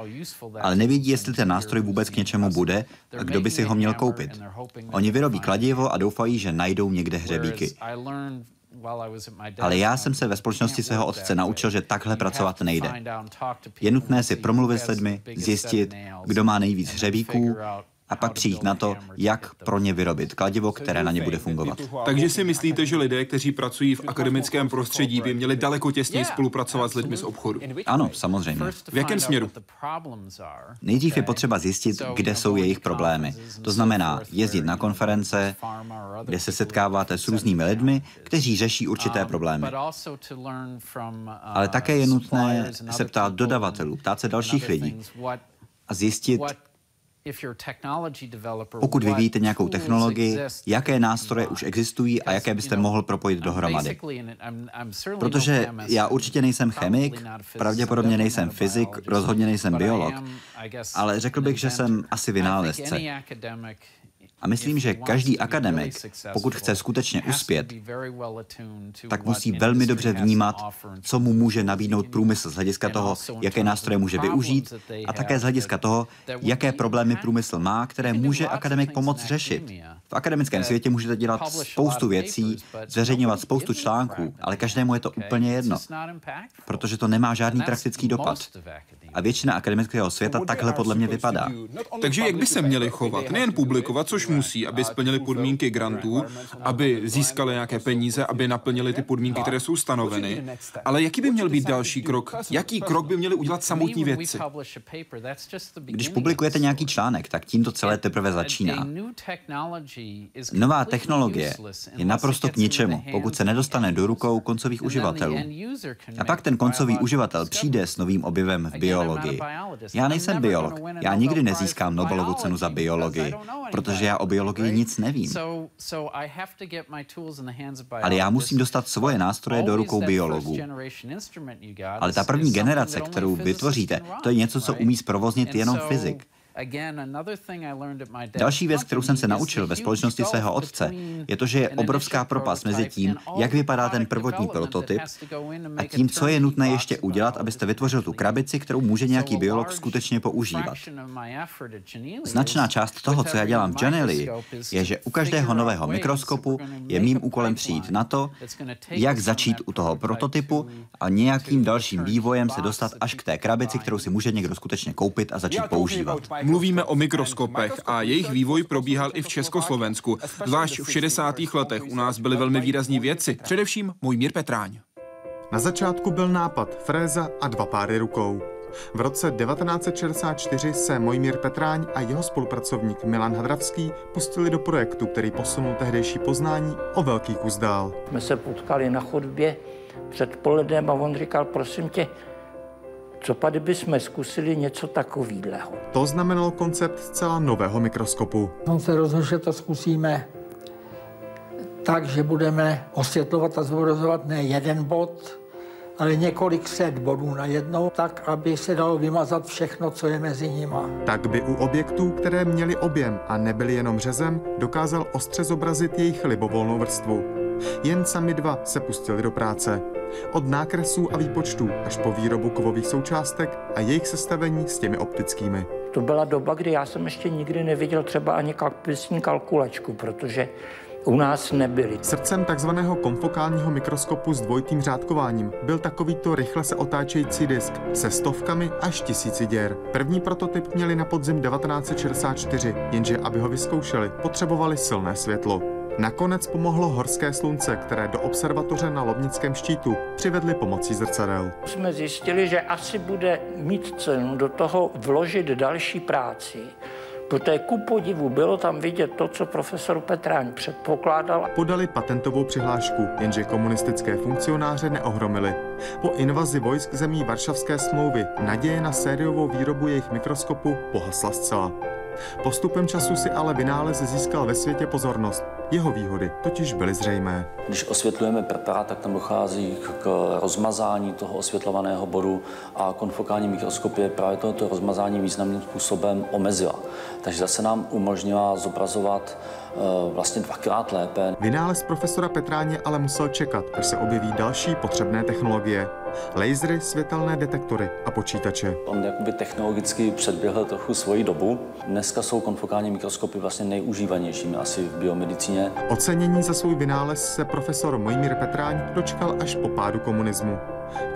Ale nevědí, jestli ten nástroj vůbec k něčemu bude a kdo by si ho měl koupit. Oni vyrobí kladivo a doufají, že najdou někde hřebíky. Ale já jsem se ve společnosti svého otce naučil, že takhle pracovat nejde. Je nutné si promluvit s lidmi, zjistit, kdo má nejvíc hřebíků a pak přijít na to, jak pro ně vyrobit kladivo, které na ně bude fungovat. Takže si myslíte, že lidé, kteří pracují v akademickém prostředí, by měli daleko těsněji spolupracovat s lidmi z obchodu? Ano, samozřejmě. V jakém směru? Nejdřív je potřeba zjistit, kde jsou jejich problémy. To znamená jezdit na konference, kde se setkáváte s různými lidmi, kteří řeší určité problémy. Ale také je nutné se ptát dodavatelů, ptát se dalších lidí a zjistit, pokud vyvíjíte nějakou technologii, jaké nástroje už existují a jaké byste mohl propojit dohromady. Protože já určitě nejsem chemik, pravděpodobně nejsem fyzik, rozhodně nejsem biolog, ale řekl bych, že jsem asi vynálezce. A myslím, že každý akademik, pokud chce skutečně uspět, tak musí velmi dobře vnímat, co mu může nabídnout průmysl z hlediska toho, jaké nástroje může využít a také z hlediska toho, jaké problémy průmysl má, které může akademik pomoct řešit. V akademickém světě můžete dělat spoustu věcí, zveřejňovat spoustu článků, ale každému je to úplně jedno, protože to nemá žádný praktický dopad. A většina akademického světa takhle podle mě vypadá. Takže jak by se měli chovat? Nejen publikovat, což musí, aby splnili podmínky grantů, aby získali nějaké peníze, aby naplnili ty podmínky, které jsou stanoveny. Ale jaký by měl být další krok? Jaký krok by měli udělat samotní vědci? Když publikujete nějaký článek, tak tím to celé teprve začíná. Nová technologie je naprosto k ničemu, pokud se nedostane do rukou koncových uživatelů. A pak ten koncový uživatel přijde s novým objevem v biologii. Já nejsem biolog. Já nikdy nezískám Nobelovu cenu za biologii, protože já o biologii nic nevím. Ale já musím dostat svoje nástroje do rukou biologů. Ale ta první generace, kterou vytvoříte, to je něco, co umí zprovoznit jenom fyzik. Další věc, kterou jsem se naučil ve společnosti svého otce, je to, že je obrovská propast mezi tím, jak vypadá ten prvotní prototyp a tím, co je nutné ještě udělat, abyste vytvořil tu krabici, kterou může nějaký biolog skutečně používat. Značná část toho, co já dělám v Janely, je, že u každého nového mikroskopu je mým úkolem přijít na to, jak začít u toho prototypu a nějakým dalším vývojem se dostat až k té krabici, kterou si může někdo skutečně koupit a začít používat. Mluvíme o mikroskopech a jejich vývoj probíhal i v Československu. Zvlášť v 60. letech u nás byly velmi výrazní věci, především Mojmír Petráň. Na začátku byl nápad fréza a dva páry rukou. V roce 1964 se Mojmír Petráň a jeho spolupracovník Milan Hadravský pustili do projektu, který posunul tehdejší poznání o velký kus dál. Jsme se potkali na chodbě před polednem a on říkal, prosím tě, co pa, kdyby jsme zkusili něco takového. To znamenalo koncept zcela nového mikroskopu. Jsem se rozhodl, že to zkusíme tak, že budeme osvětlovat a zobrazovat ne jeden bod, ale několik set bodů na jednou, tak, aby se dalo vymazat všechno, co je mezi nima. Tak by u objektů, které měly objem a nebyly jenom řezem, dokázal ostře zobrazit jejich libovolnou vrstvu. Jen sami dva se pustili do práce. Od nákresů a výpočtů až po výrobu kovových součástek a jejich sestavení s těmi optickými. To byla doba, kdy já jsem ještě nikdy neviděl třeba ani kalkulisní kalkulačku, protože u nás nebyly. Srdcem takzvaného konfokálního mikroskopu s dvojitým řádkováním byl takovýto rychle se otáčející disk se stovkami až tisíci děr. První prototyp měli na podzim 1964, jenže aby ho vyzkoušeli, potřebovali silné světlo. Nakonec pomohlo horské slunce, které do observatoře na Lobnickém štítu přivedli pomocí zrcadel. Jsme zjistili, že asi bude mít cenu do toho vložit další práci, Protože ku podivu bylo tam vidět to, co profesor Petráň předpokládal. Podali patentovou přihlášku, jenže komunistické funkcionáře neohromili. Po invazi vojsk zemí Varšavské smlouvy naděje na sériovou výrobu jejich mikroskopu pohasla zcela. Postupem času si ale vynález získal ve světě pozornost. Jeho výhody totiž byly zřejmé. Když osvětlujeme preparát, tak tam dochází k rozmazání toho osvětlovaného bodu a konfokální mikroskopie právě tohoto rozmazání významným způsobem omezila. Takže zase nám umožnila zobrazovat eh, vlastně dvakrát lépe. Vynález profesora Petráně ale musel čekat, až se objeví další potřebné technologie. Lasery, světelné detektory a počítače. On jakoby technologicky předběhl trochu svoji dobu. Dneska jsou konfokální mikroskopy vlastně nejužívanějšími asi v biomedicíně. Ocenění za svůj vynález se profesor Mojmír Petráň dočkal až po pádu komunismu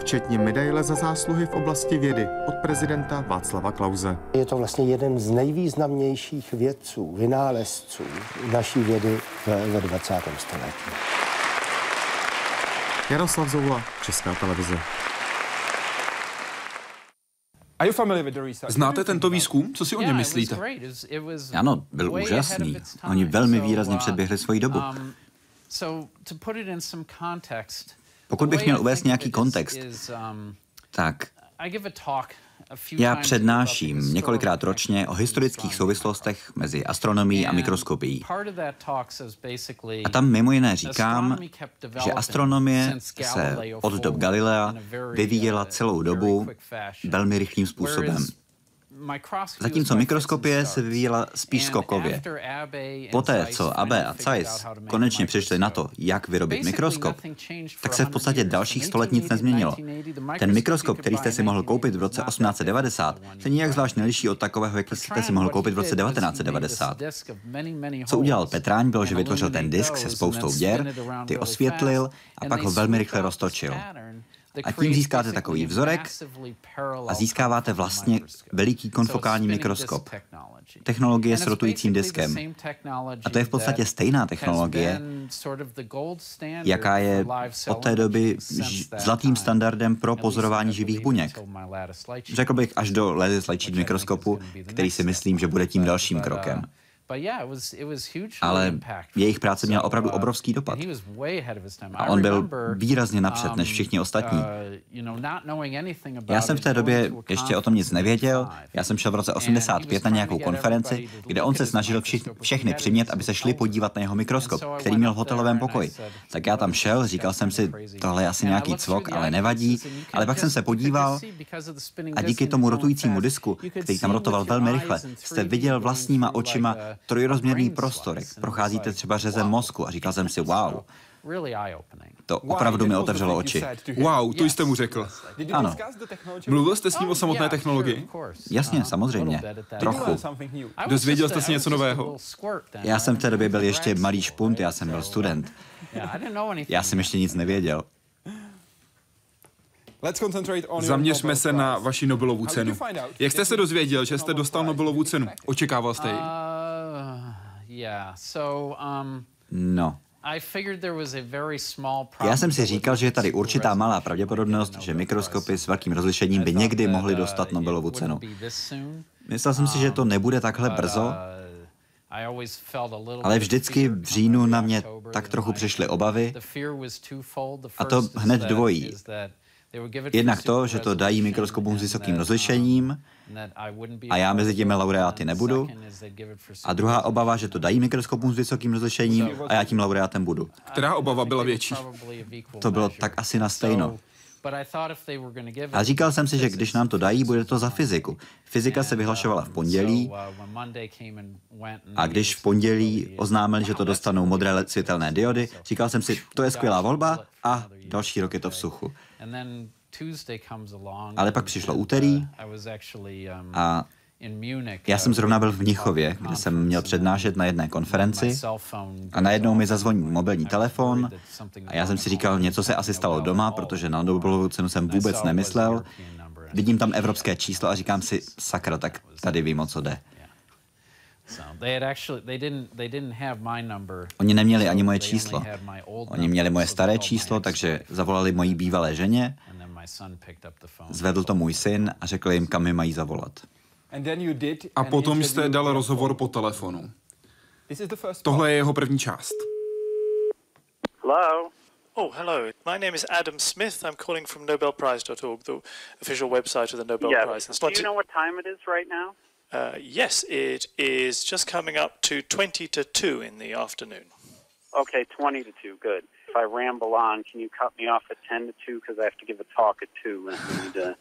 včetně medaile za zásluhy v oblasti vědy od prezidenta Václava Klauze. Je to vlastně jeden z nejvýznamnějších vědců, vynálezců naší vědy ve 20. století. Jaroslav Zoula, Česká televize. Znáte tento výzkum? Co si o něm myslíte? Ano, byl úžasný. Oni velmi výrazně uh, předběhli svoji dobu. Um, Pokud bych měl uvést nějaký kontext, um, tak já přednáším několikrát ročně o historických souvislostech mezi astronomií a mikroskopií. A tam mimo jiné říkám, že astronomie se od dob Galilea vyvíjela celou dobu velmi rychlým způsobem. Zatímco mikroskopie se vyvíjela spíš skokově. Poté, co Abe a Zeiss konečně přišli na to, jak vyrobit mikroskop, tak se v podstatě dalších sto let nic nezměnilo. Ten mikroskop, který jste si mohl koupit v roce 1890, se nijak zvlášť neliší od takového, jaký jste si mohl koupit v roce 1990. Co udělal Petráň, bylo, že vytvořil ten disk se spoustou děr, ty osvětlil a pak ho velmi rychle roztočil. A tím získáte takový vzorek a získáváte vlastně veliký konfokální mikroskop. Technologie s rotujícím diskem. A to je v podstatě stejná technologie, jaká je od té doby zlatým standardem pro pozorování živých buněk. Řekl bych až do light mikroskopu, který si myslím, že bude tím dalším krokem. Ale jejich práce měla opravdu obrovský dopad. A on byl výrazně napřed než všichni ostatní. Uh, Já jsem v té době ještě o tom nic nevěděl. Já jsem šel v roce 85 na nějakou konferenci, kde on se snažil všechny přimět, aby se šli podívat na jeho mikroskop, který měl v hotelovém pokoji. Tak já tam šel, říkal jsem si, tohle je asi nějaký cvok, ale nevadí. Ale pak jsem se podíval a díky tomu rotujícímu disku, který tam rotoval velmi rychle, jste viděl vlastníma očima trojrozměrný prostor, jak procházíte třeba řezem mozku a říkal jsem si, wow, to opravdu mi otevřelo oči. Wow, to jste mu řekl. Ano. Mluvil jste s ním o samotné technologii? Jasně, samozřejmě. Trochu. Dozvěděl jste si něco nového? Já jsem v té době byl ještě malý špunt, já jsem byl student. Já jsem ještě nic nevěděl. Zaměřme se na vaši Nobelovu cenu. Jak jste se dozvěděl, že jste dostal Nobelovu cenu? Očekával jste ji? Uh, um, no. Já jsem si říkal, že je tady určitá malá pravděpodobnost, že mikroskopy s velkým rozlišením by někdy mohly uh, dostat Nobelovu cenu. Myslel jsem si, že to um, nebude takhle brzo, uh, ale vždycky v říjnu na mě tak trochu přišly obavy, a to hned dvojí. Jednak to, že to dají mikroskopům s vysokým rozlišením a já mezi těmi laureáty nebudu. A druhá obava, že to dají mikroskopům s vysokým rozlišením a já tím laureátem budu. Která obava byla větší? To bylo tak asi na stejno. A říkal jsem si, že když nám to dají, bude to za fyziku. Fyzika se vyhlašovala v pondělí a když v pondělí oznámili, že to dostanou modré světelné diody, říkal jsem si, to je skvělá volba a další rok je to v suchu. Ale pak přišlo úterý a já jsem zrovna byl v Mnichově, kde jsem měl přednášet na jedné konferenci a najednou mi zazvoní mobilní telefon a já jsem si říkal, něco se asi stalo doma, protože na Nobelovu cenu jsem vůbec nemyslel. Vidím tam evropské číslo a říkám si, sakra, tak tady vím, o co jde. Oni neměli ani moje číslo. Oni měli moje staré číslo, takže zavolali mojí bývalé ženě, zvedl to můj syn a řekl jim, kam mi mají zavolat. A potom jste dal rozhovor po telefonu. Tohle je jeho první část. Hello. Oh, hello. My name is Adam Smith. I'm calling from NobelPrize.org, the official website of the Nobel yes. Prize. Do you know what time it is right now? Uh, yes, it is just coming up to 20 to 2 in the afternoon. Okay, 20 to 2. Good. If I ramble on, can you cut me off at 10 to 2 because I have to give a talk at 2 and I need to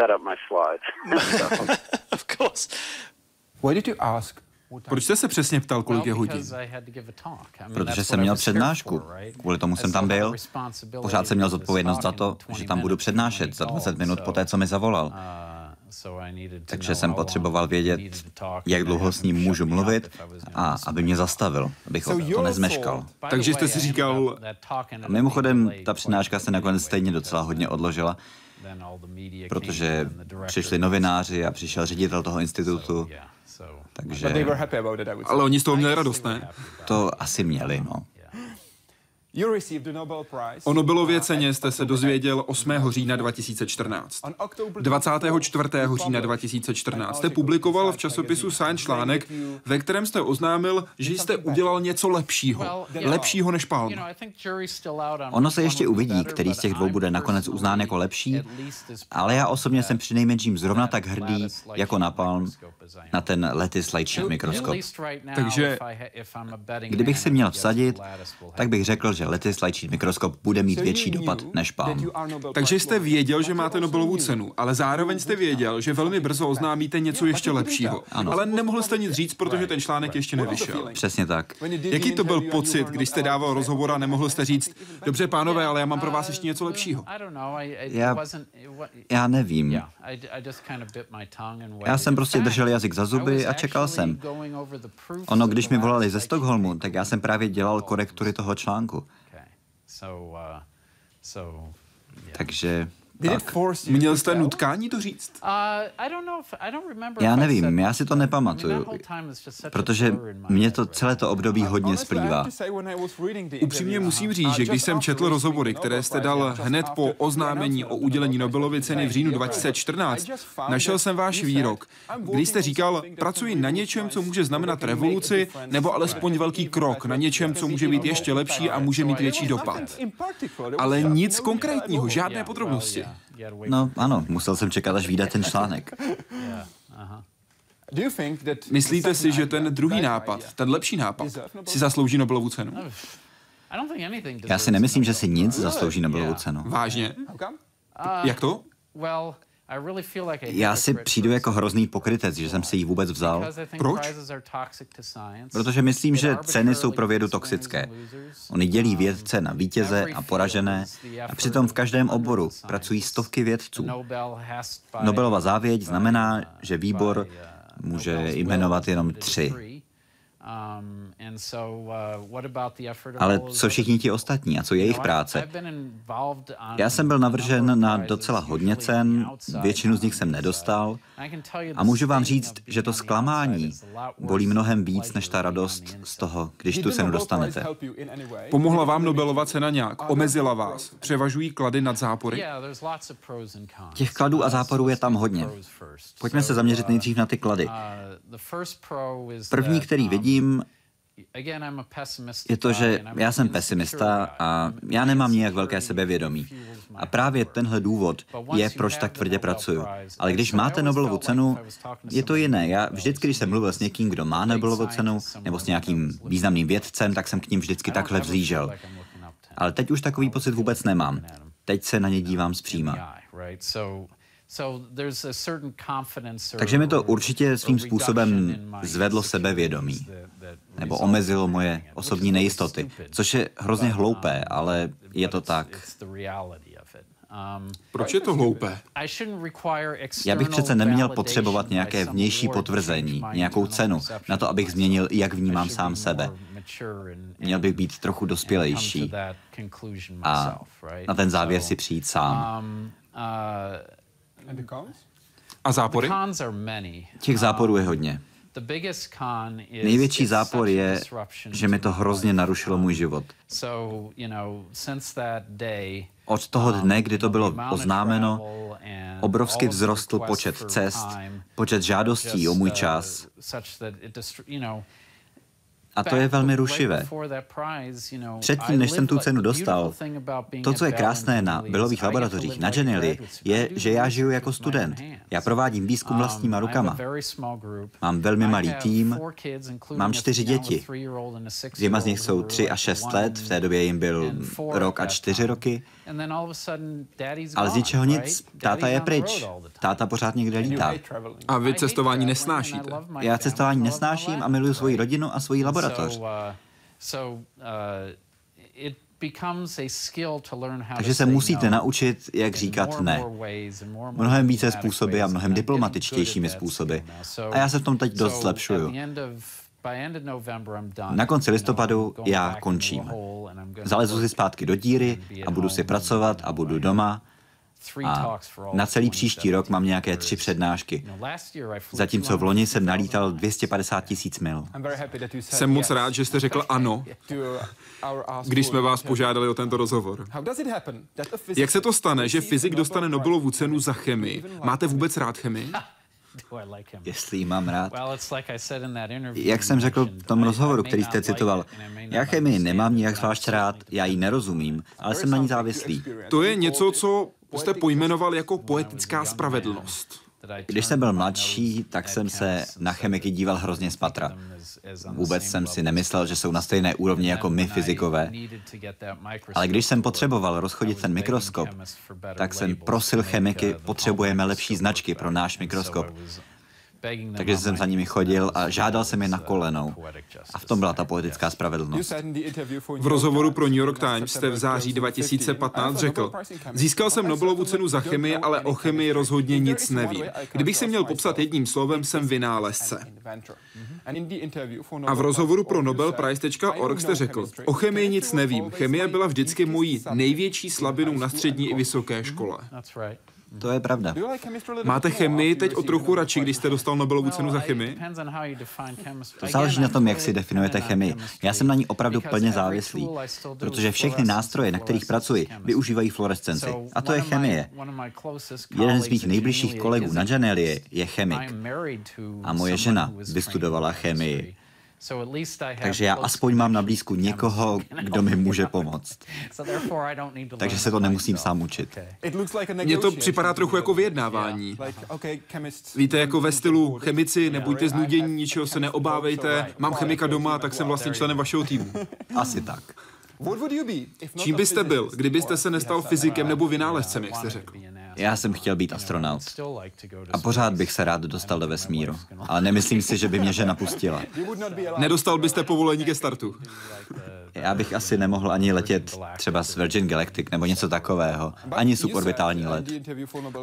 set up my slides. of course. Why did you ask? Proč jste se přesně ptal, kolik je hodin? Protože jsem měl přednášku. Kvůli tomu jsem tam byl. Pořád jsem měl zodpovědnost za to, že tam budu přednášet za 20 minut po té, co mi zavolal. Takže jsem potřeboval vědět, jak dlouho s ním můžu mluvit a aby mě zastavil, abych to nezmeškal. Takže jste si říkal... A mimochodem, ta přednáška se nakonec stejně docela hodně odložila, protože přišli novináři a přišel ředitel toho institutu. Takže... Ale oni z toho měli radost, ne? To asi měli, no. O Nobelově ceně jste se dozvěděl 8. října 2014. 24. října 2014 jste publikoval v časopisu Science článek, ve kterém jste oznámil, že jste udělal něco lepšího. Lepšího než Palm. Ono se ještě uvidí, který z těch dvou bude nakonec uznán jako lepší, ale já osobně jsem při nejmenším zrovna tak hrdý jako na Palm na ten Lattice Light Sheet mikroskop. Takže kdybych si měl vsadit, tak bych řekl, že Sheet mikroskop bude mít větší dopad než Palm. Takže jste věděl, že máte Nobelovu cenu, ale zároveň jste věděl, že velmi brzo oznámíte něco ještě lepšího. Ano. Ale nemohl jste nic říct, protože ten článek ještě nevyšel. Přesně tak. Jaký to byl pocit, když jste dával rozhovor a nemohl jste říct, dobře pánové, ale já mám pro vás ještě něco lepšího? Já, já nevím. Já jsem prostě držel jazyk za zuby a čekal jsem. Ono, když mi volali ze Stockholmu, tak já jsem právě dělal korektury toho článku. Takže tak. Měl jste nutkání to říct? Já nevím, já si to nepamatuju, protože mě to celé to období hodně splývá. Upřímně musím říct, že když jsem četl rozhovory, které jste dal hned po oznámení o udělení Nobelovy ceny v říjnu 2014, našel jsem váš výrok, kdy jste říkal, pracuji na něčem, co může znamenat revoluci, nebo alespoň velký krok, na něčem, co může být ještě lepší a může mít větší dopad. Ale nic konkrétního, žádné podrobnosti. No ano, musel jsem čekat, až vyjde ten článek. Myslíte si, že ten druhý nápad, ten lepší nápad, si zaslouží Nobelovu cenu? Já si nemyslím, že si nic zaslouží Nobelovu cenu. Vážně? Jak to? Já si přijdu jako hrozný pokrytec, že jsem si ji vůbec vzal. Proč? Protože myslím, že ceny jsou pro vědu toxické. Oni dělí vědce na vítěze a poražené a přitom v každém oboru pracují stovky vědců. Nobelova závěť znamená, že výbor může jmenovat jenom tři. Ale co všichni ti ostatní a co jejich práce? Já jsem byl navržen na docela hodně cen, většinu z nich jsem nedostal a můžu vám říct, že to zklamání bolí mnohem víc než ta radost z toho, když tu cenu dostanete. Pomohla vám Nobelova cena nějak? Omezila vás? Převažují klady nad zápory? Těch kladů a záporů je tam hodně. Pojďme se zaměřit nejdřív na ty klady. První, který vidím, je to, že já jsem pesimista a já nemám nijak velké sebevědomí. A právě tenhle důvod je, proč tak tvrdě pracuju. Ale když máte Nobelovu cenu, je to jiné. Já vždycky, když jsem mluvil s někým, kdo má Nobelovu cenu, nebo s nějakým významným vědcem, tak jsem k ním vždycky takhle vzlížel. Ale teď už takový pocit vůbec nemám. Teď se na ně dívám zpříma. Takže mi to určitě svým způsobem zvedlo sebevědomí nebo omezilo moje osobní nejistoty, což je hrozně hloupé, ale je to tak. Proč je to hloupé? Já bych přece neměl potřebovat nějaké vnější potvrzení, nějakou cenu na to, abych změnil, jak vnímám sám sebe. Měl bych být trochu dospělejší a na ten závěr si přijít sám. A zápory? Těch záporů je hodně. Největší zápor je, že mi to hrozně narušilo můj život. Od toho dne, kdy to bylo oznámeno, obrovsky vzrostl počet cest, počet žádostí o můj čas. A to je velmi rušivé. Předtím, než jsem tu cenu dostal, to, co je krásné na Belových laboratořích, na Geneli, je, že já žiju jako student. Já provádím výzkum vlastníma rukama. Mám velmi malý tým, mám čtyři děti. Dvěma z nich jsou tři a šest let, v té době jim byl rok a čtyři roky. Ale z ničeho nic, táta je pryč. Táta pořád někde lítá. A vy cestování nesnášíte? Já cestování nesnáším a miluji svoji rodinu a svoji laboratoř. Takže se musíte naučit, jak říkat ne. Mnohem více způsoby a mnohem diplomatičtějšími způsoby. A já se v tom teď dost zlepšuju. Na konci listopadu já končím. Zalezu si zpátky do díry a budu si pracovat a budu doma. A na celý příští rok mám nějaké tři přednášky. Zatímco v loni jsem nalítal 250 tisíc mil. Jsem moc rád, že jste řekl ano, když jsme vás požádali o tento rozhovor. Jak se to stane, že fyzik dostane Nobelovu cenu za chemii? Máte vůbec rád chemii? Jestli ji mám rád. Jak jsem řekl v tom rozhovoru, který jste citoval, já chemii nemám nijak zvlášť rád, já ji nerozumím, ale jsem na ní závislý. To je něco, co jste pojmenoval jako poetická spravedlnost. Když jsem byl mladší, tak jsem se na chemiky díval hrozně z patra. Vůbec jsem si nemyslel, že jsou na stejné úrovni jako my fyzikové. Ale když jsem potřeboval rozchodit ten mikroskop, tak jsem prosil chemiky, potřebujeme lepší značky pro náš mikroskop. Takže jsem za nimi chodil a žádal jsem je na kolenou. A v tom byla ta poetická spravedlnost. V rozhovoru pro New York Times jste v září 2015 řekl, získal jsem Nobelovu cenu za chemii, ale o chemii rozhodně nic nevím. Kdybych se měl popsat jedním slovem, jsem vynálezce. A v rozhovoru pro nobelprize.org jste řekl, o chemii nic nevím. Chemie byla vždycky mojí největší slabinou na střední i vysoké škole. To je pravda. Máte chemii teď o trochu radši, když jste dostal Nobelovu cenu za chemii? To záleží na tom, jak si definujete chemii. Já jsem na ní opravdu plně závislý, protože všechny nástroje, na kterých pracuji, využívají fluorescenci. A to je chemie. Jeden z mých nejbližších kolegů na Janelli je chemik. A moje žena vystudovala chemii. Takže já aspoň mám na blízku někoho, kdo mi může pomoct. Takže se to nemusím sám učit. Mně to připadá trochu jako vyjednávání. Víte, jako ve stylu chemici, nebuďte znudění, ničeho se neobávejte, mám chemika doma, tak jsem vlastně členem vašeho týmu. Asi tak. Čím byste byl, kdybyste se nestal fyzikem nebo vynálezcem, jak jste řekl? Já jsem chtěl být astronaut. A pořád bych se rád dostal do vesmíru. Ale nemyslím si, že by mě žena pustila. Nedostal byste povolení ke startu. Já bych asi nemohl ani letět třeba s Virgin Galactic nebo něco takového. Ani suborbitální let.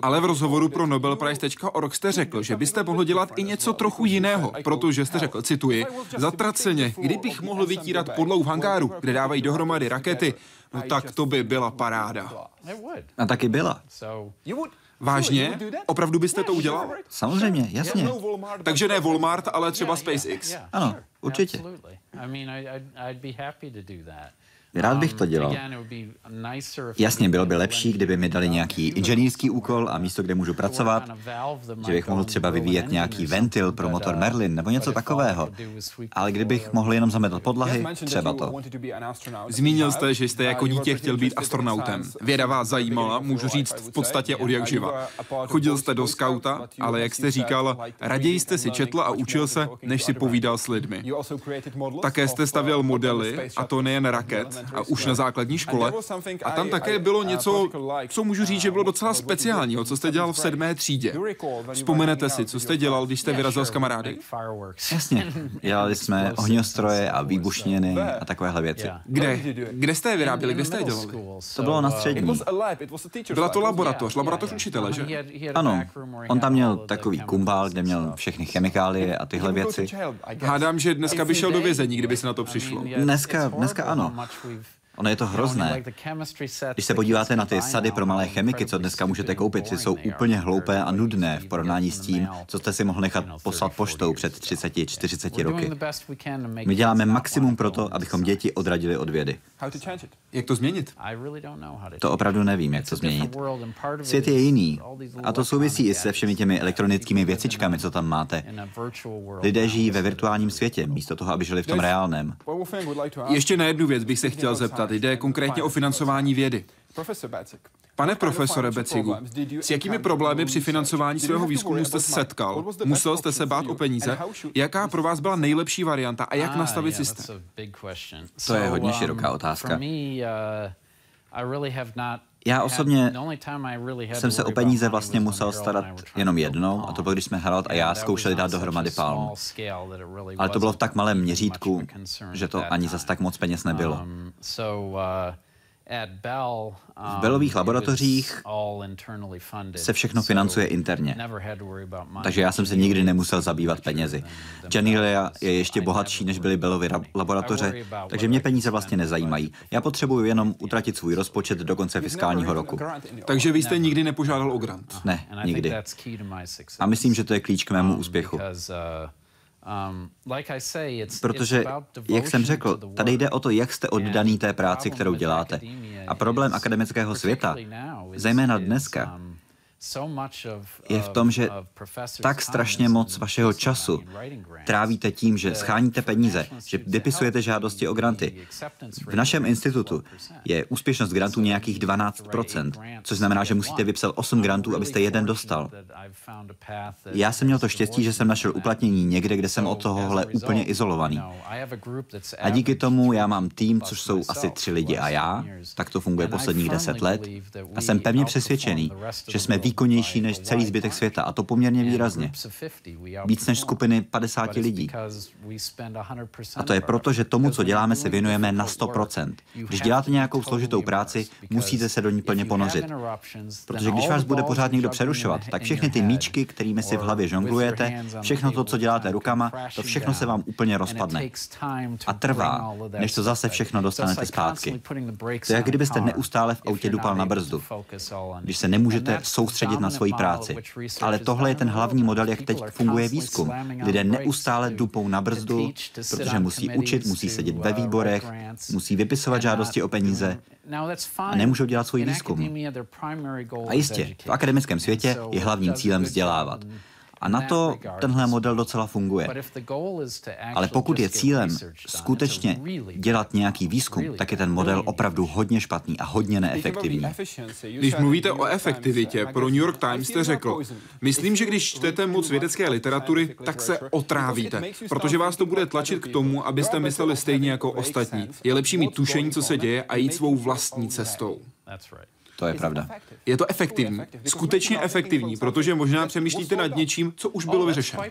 Ale v rozhovoru pro Nobelprize.org jste řekl, že byste mohl dělat i něco trochu jiného, protože jste řekl, cituji, zatraceně, kdybych mohl vytírat podlou v hangáru, kde dávají dohromady rakety, no tak to by byla paráda. A taky byla. Vážně? Opravdu byste to udělal? Samozřejmě, jasně. Takže ne Walmart, ale třeba SpaceX. Ano, určitě. Rád bych to dělal. Jasně, bylo by lepší, kdyby mi dali nějaký inženýrský úkol a místo, kde můžu pracovat, že bych mohl třeba vyvíjet nějaký ventil pro motor Merlin nebo něco takového. Ale kdybych mohl jenom zametat podlahy, třeba to. Zmínil jste, že jste jako dítě chtěl být astronautem. Věda vás zajímala, můžu říct, v podstatě od jak živa. Chodil jste do skauta, ale jak jste říkal, raději jste si četl a učil se, než si povídal s lidmi. Také jste stavěl modely, a to nejen raket, a už na základní škole. A tam také bylo něco, co můžu říct, že bylo docela speciálního, co jste dělal v sedmé třídě. Vzpomenete si, co jste dělal, když jste vyrazil s kamarády? Jasně, dělali jsme ohňostroje a výbušniny a takovéhle věci. Kde? Kde jste je vyráběli? Kde jste je dělali? To bylo na střední. Byla to laboratoř, laboratoř učitele, že? Ano, on tam měl takový kumbál, kde měl všechny chemikálie a tyhle věci. Hádám, že dneska by šel do vězení, kdyby se na to přišlo. Dneska, dneska ano. we've Ono je to hrozné. Když se podíváte na ty sady pro malé chemiky, co dneska můžete koupit, ty jsou úplně hloupé a nudné v porovnání s tím, co jste si mohl nechat poslat poštou před 30-40 roky. My děláme maximum pro to, abychom děti odradili od vědy. Jak to změnit? To opravdu nevím, jak to změnit. Svět je jiný. A to souvisí i se všemi těmi elektronickými věcičkami, co tam máte. Lidé žijí ve virtuálním světě, místo toho, aby žili v tom reálném. Ještě na jednu věc bych se chtěl zeptat. Jde konkrétně o financování vědy. Pane profesore Becigu, s jakými problémy při financování svého výzkumu jste se setkal? Musel jste se bát o peníze? Jaká pro vás byla nejlepší varianta a jak nastavit systém? To je hodně široká otázka. Já osobně jsem se o peníze vlastně musel starat jenom jednou, a to bylo, když jsme Harald a já zkoušeli dát dohromady palm. Ale to bylo v tak malém měřítku, že to ani zas tak moc peněz nebylo. V Bellových laboratořích se všechno financuje interně, takže já jsem se nikdy nemusel zabývat penězi. Janilia je ještě bohatší, než byly Bellovy laboratoře, takže mě peníze vlastně nezajímají. Já potřebuji jenom utratit svůj rozpočet do konce fiskálního roku. Takže vy jste nikdy nepožádal o grant? Ne, nikdy. A myslím, že to je klíč k mému úspěchu. Um, Protože, jak jsem řekl, tady jde o to, jak jste oddaný té práci, kterou děláte. A problém akademického světa, zejména dneska, um, je v tom, že tak strašně moc vašeho času trávíte tím, že scháníte peníze, že vypisujete žádosti o granty. V našem institutu je úspěšnost grantů nějakých 12%, což znamená, že musíte vypsat 8 grantů, abyste jeden dostal. Já jsem měl to štěstí, že jsem našel uplatnění někde, kde jsem od tohohle úplně izolovaný. A díky tomu já mám tým, což jsou asi tři lidi a já, tak to funguje posledních deset let, a jsem pevně přesvědčený, že jsme výkonnější než celý zbytek světa, a to poměrně výrazně. Víc než skupiny 50 lidí. A to je proto, že tomu, co děláme, se věnujeme na 100%. Když děláte nějakou složitou práci, musíte se do ní plně ponořit. Protože když vás bude pořád někdo přerušovat, tak všechny ty míčky, kterými si v hlavě žonglujete, všechno to, co děláte rukama, to všechno se vám úplně rozpadne. A trvá, než to zase všechno dostanete zpátky. To je, jak kdybyste neustále v autě dupal na brzdu. Když se nemůžete soustředit na svoji práci. Ale tohle je ten hlavní model, jak teď funguje výzkum. Lidé neustále dupou na brzdu, protože musí učit, musí sedět ve výborech, musí vypisovat žádosti o peníze a nemůžou dělat svůj výzkum. A jistě, v akademickém světě je hlavním cílem vzdělávat. A na to tenhle model docela funguje. Ale pokud je cílem skutečně dělat nějaký výzkum, tak je ten model opravdu hodně špatný a hodně neefektivní. Když mluvíte o efektivitě, pro New York Times jste řekl, myslím, že když čtete moc vědecké literatury, tak se otrávíte, protože vás to bude tlačit k tomu, abyste mysleli stejně jako ostatní. Je lepší mít tušení, co se děje a jít svou vlastní cestou. To je pravda. Je to efektivní, skutečně efektivní, protože možná přemýšlíte nad něčím, co už bylo vyřešeno.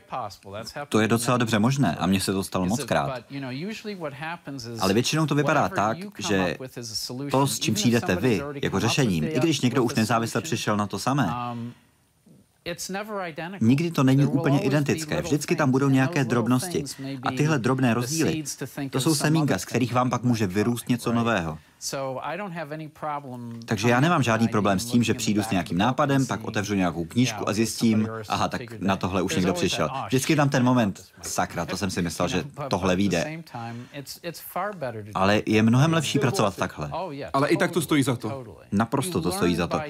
To je docela dobře možné a mně se to stalo moc krát. Ale většinou to vypadá tak, že to, s čím přijdete vy, jako řešením, i když někdo už nezávisle přišel na to samé, Nikdy to není úplně identické, vždycky tam budou nějaké drobnosti. A tyhle drobné rozdíly, to jsou semínka, z kterých vám pak může vyrůst něco nového. Takže já nemám žádný problém s tím, že přijdu s nějakým nápadem, pak otevřu nějakou knížku a zjistím, aha, tak na tohle už někdo přišel. Vždycky tam ten moment, sakra, to jsem si myslel, že tohle vyjde. Ale je mnohem lepší pracovat takhle. Ale i tak to stojí za to. Naprosto to stojí za to.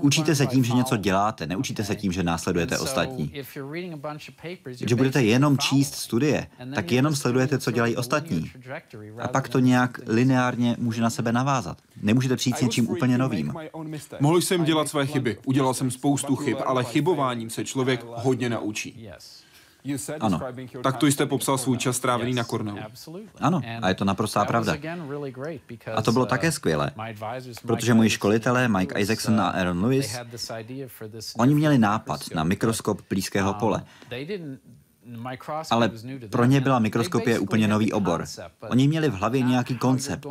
Učíte se tím, že něco děláte, neučíte se tím, že následujete ostatní. Když budete jenom číst studie, tak jenom sledujete, co dělají ostatní. A pak to nějak lineárně může na sebe navázat. Nemůžete přijít s něčím úplně novým. Mohl jsem dělat své chyby, udělal jsem spoustu chyb, ale chybováním se člověk hodně naučí. Ano. Tak to jste popsal svůj čas strávený na Cornellu. Ano, a je to naprostá pravda. A to bylo také skvělé, protože moji školitelé Mike Isaacson a Aaron Lewis, oni měli nápad na mikroskop blízkého pole. Ale pro ně byla mikroskopie úplně nový obor. Oni měli v hlavě nějaký koncept,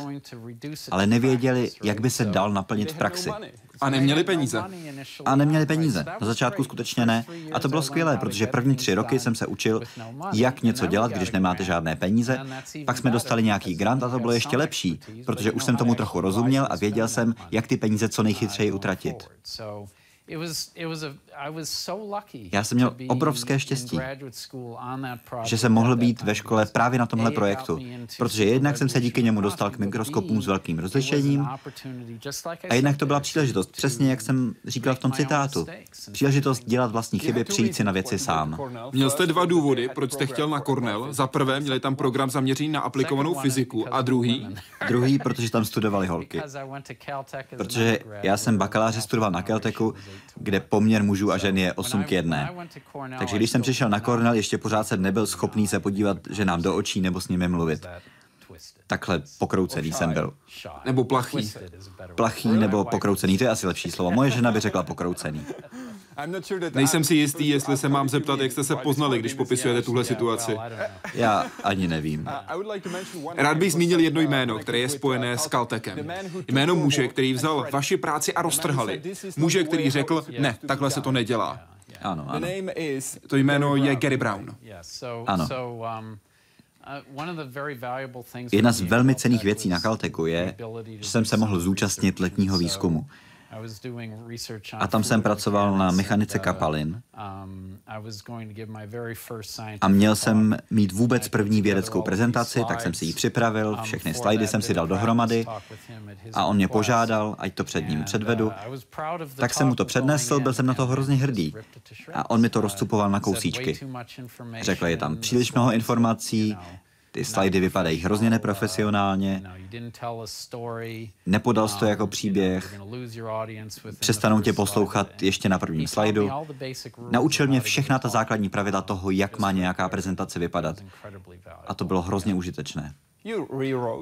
ale nevěděli, jak by se dal naplnit v praxi. A neměli peníze. A neměli peníze. Na začátku skutečně ne. A to bylo skvělé, protože první tři roky jsem se učil, jak něco dělat, když nemáte žádné peníze. Pak jsme dostali nějaký grant a to bylo ještě lepší, protože už jsem tomu trochu rozuměl a věděl jsem, jak ty peníze co nejchytřeji utratit. Já jsem měl obrovské štěstí, že jsem mohl být ve škole právě na tomhle projektu, protože jednak jsem se díky němu dostal k mikroskopům s velkým rozlišením a jednak to byla příležitost, přesně jak jsem říkal v tom citátu, příležitost dělat vlastní chyby, přijít si na věci sám. Měl jste dva důvody, proč jste chtěl na Cornell. Za prvé, měli tam program zaměřený na aplikovanou fyziku a druhý? Druhý, protože tam studovali holky. Protože já jsem bakaláře studoval na Caltechu, kde poměr mužů a žen je 8 k 1. Takže když jsem přišel na Cornell, ještě pořád jsem nebyl schopný se podívat ženám do očí nebo s nimi mluvit. Takhle pokroucený jsem byl. Nebo plachý. Plachý nebo pokroucený, to je asi lepší slovo. Moje žena by řekla pokroucený. Nejsem si jistý, jestli se mám zeptat, jak jste se poznali, když popisujete tuhle situaci. Já ani nevím. Rád bych zmínil jedno jméno, které je spojené s Caltechem. Jméno muže, který vzal vaši práci a roztrhali. Muže, který řekl, ne, takhle se to nedělá. Ano, ano. To jméno je Gary Brown. Ano. Jedna z velmi cených věcí na Caltechu je, že jsem se mohl zúčastnit letního výzkumu. A tam jsem pracoval na mechanice kapalin a měl jsem mít vůbec první vědeckou prezentaci, tak jsem si ji připravil, všechny slajdy jsem si dal dohromady a on mě požádal, ať to před ním předvedu. Tak jsem mu to přednesl, byl jsem na to hrozně hrdý. A on mi to rozcupoval na kousíčky. Řekl, je tam příliš mnoho informací, ty slajdy vypadají hrozně neprofesionálně, nepodal jsi to jako příběh, přestanou tě poslouchat ještě na prvním slajdu. Naučil mě všechna ta základní pravidla toho, jak má nějaká prezentace vypadat. A to bylo hrozně užitečné.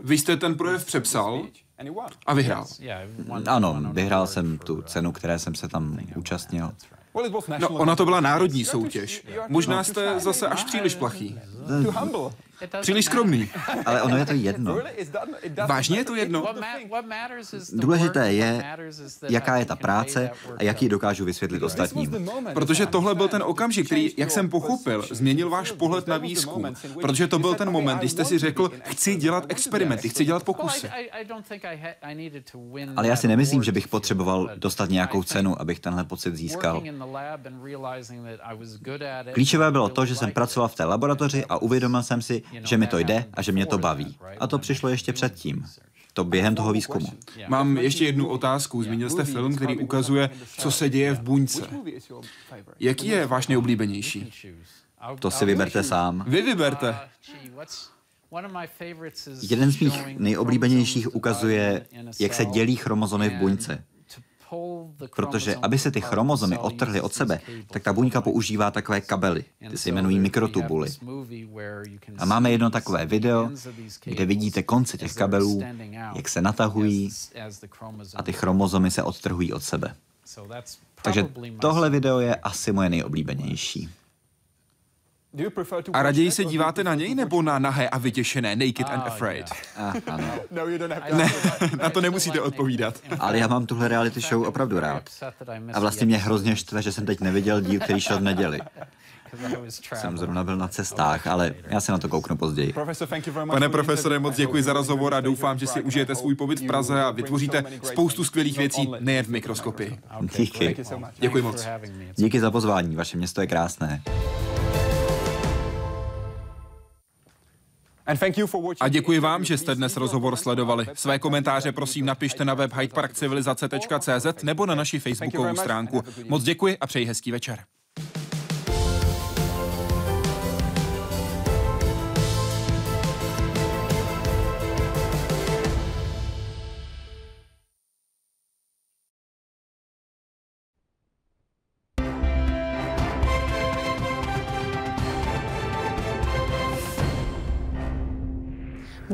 Vy jste ten projev přepsal a vyhrál. Ano, vyhrál jsem tu cenu, které jsem se tam účastnil. No, ona to byla národní soutěž. Možná jste zase až příliš plachý. Příliš skromný. Ale ono je to jedno. Vážně je to jedno? Důležité je, jaká je ta práce a jak ji dokážu vysvětlit ostatním. Protože tohle byl ten okamžik, který, jak jsem pochopil, změnil váš pohled na výzkum. Protože to byl ten moment, kdy jste si řekl, chci dělat experimenty, chci dělat pokusy. Ale já si nemyslím, že bych potřeboval dostat nějakou cenu, abych tenhle pocit získal. Klíčové bylo to, že jsem pracoval v té laboratoři a uvědomil jsem si, že mi to jde a že mě to baví. A to přišlo ještě předtím. To během toho výzkumu. Mám ještě jednu otázku. Zmínil jste film, který ukazuje, co se děje v buňce. Jaký je váš nejoblíbenější? To si vyberte sám. Vy vyberte. Jeden z mých nejoblíbenějších ukazuje, jak se dělí chromozomy v buňce. Protože aby se ty chromozomy odtrhly od sebe, tak ta buňka používá takové kabely, ty se jmenují mikrotubuly. A máme jedno takové video, kde vidíte konce těch kabelů, jak se natahují a ty chromozomy se odtrhují od sebe. Takže tohle video je asi moje nejoblíbenější. A raději se díváte na něj nebo na nahé a vytěšené Naked and Afraid? Ah, ano. Ne, na to nemusíte odpovídat. Ale já mám tuhle reality show opravdu rád. A vlastně mě hrozně štve, že jsem teď neviděl díl, který šel v neděli. Jsem zrovna byl na cestách, ale já se na to kouknu později. Pane profesore, moc děkuji za rozhovor a doufám, že si užijete svůj pobyt v Praze a vytvoříte spoustu skvělých věcí, nejen v mikroskopii. Díky. Děkuji moc. Díky za pozvání, vaše město je krásné. A děkuji vám, že jste dnes rozhovor sledovali. Své komentáře prosím napište na web hydeparkcivilizace.cz nebo na naši facebookovou stránku. Moc děkuji a přeji hezký večer.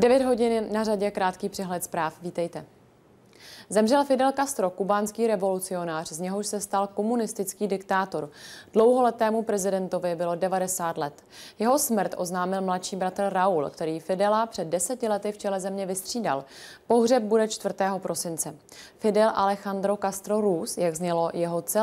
9 hodin na řadě krátký přehled zpráv. Vítejte. Zemřel Fidel Castro, kubánský revolucionář, z něhož se stal komunistický diktátor. Dlouholetému prezidentovi bylo 90 let. Jeho smrt oznámil mladší bratr Raul, který Fidela před deseti lety v čele země vystřídal. Pohřeb bude 4. prosince. Fidel Alejandro Castro Ruz, jak znělo jeho celé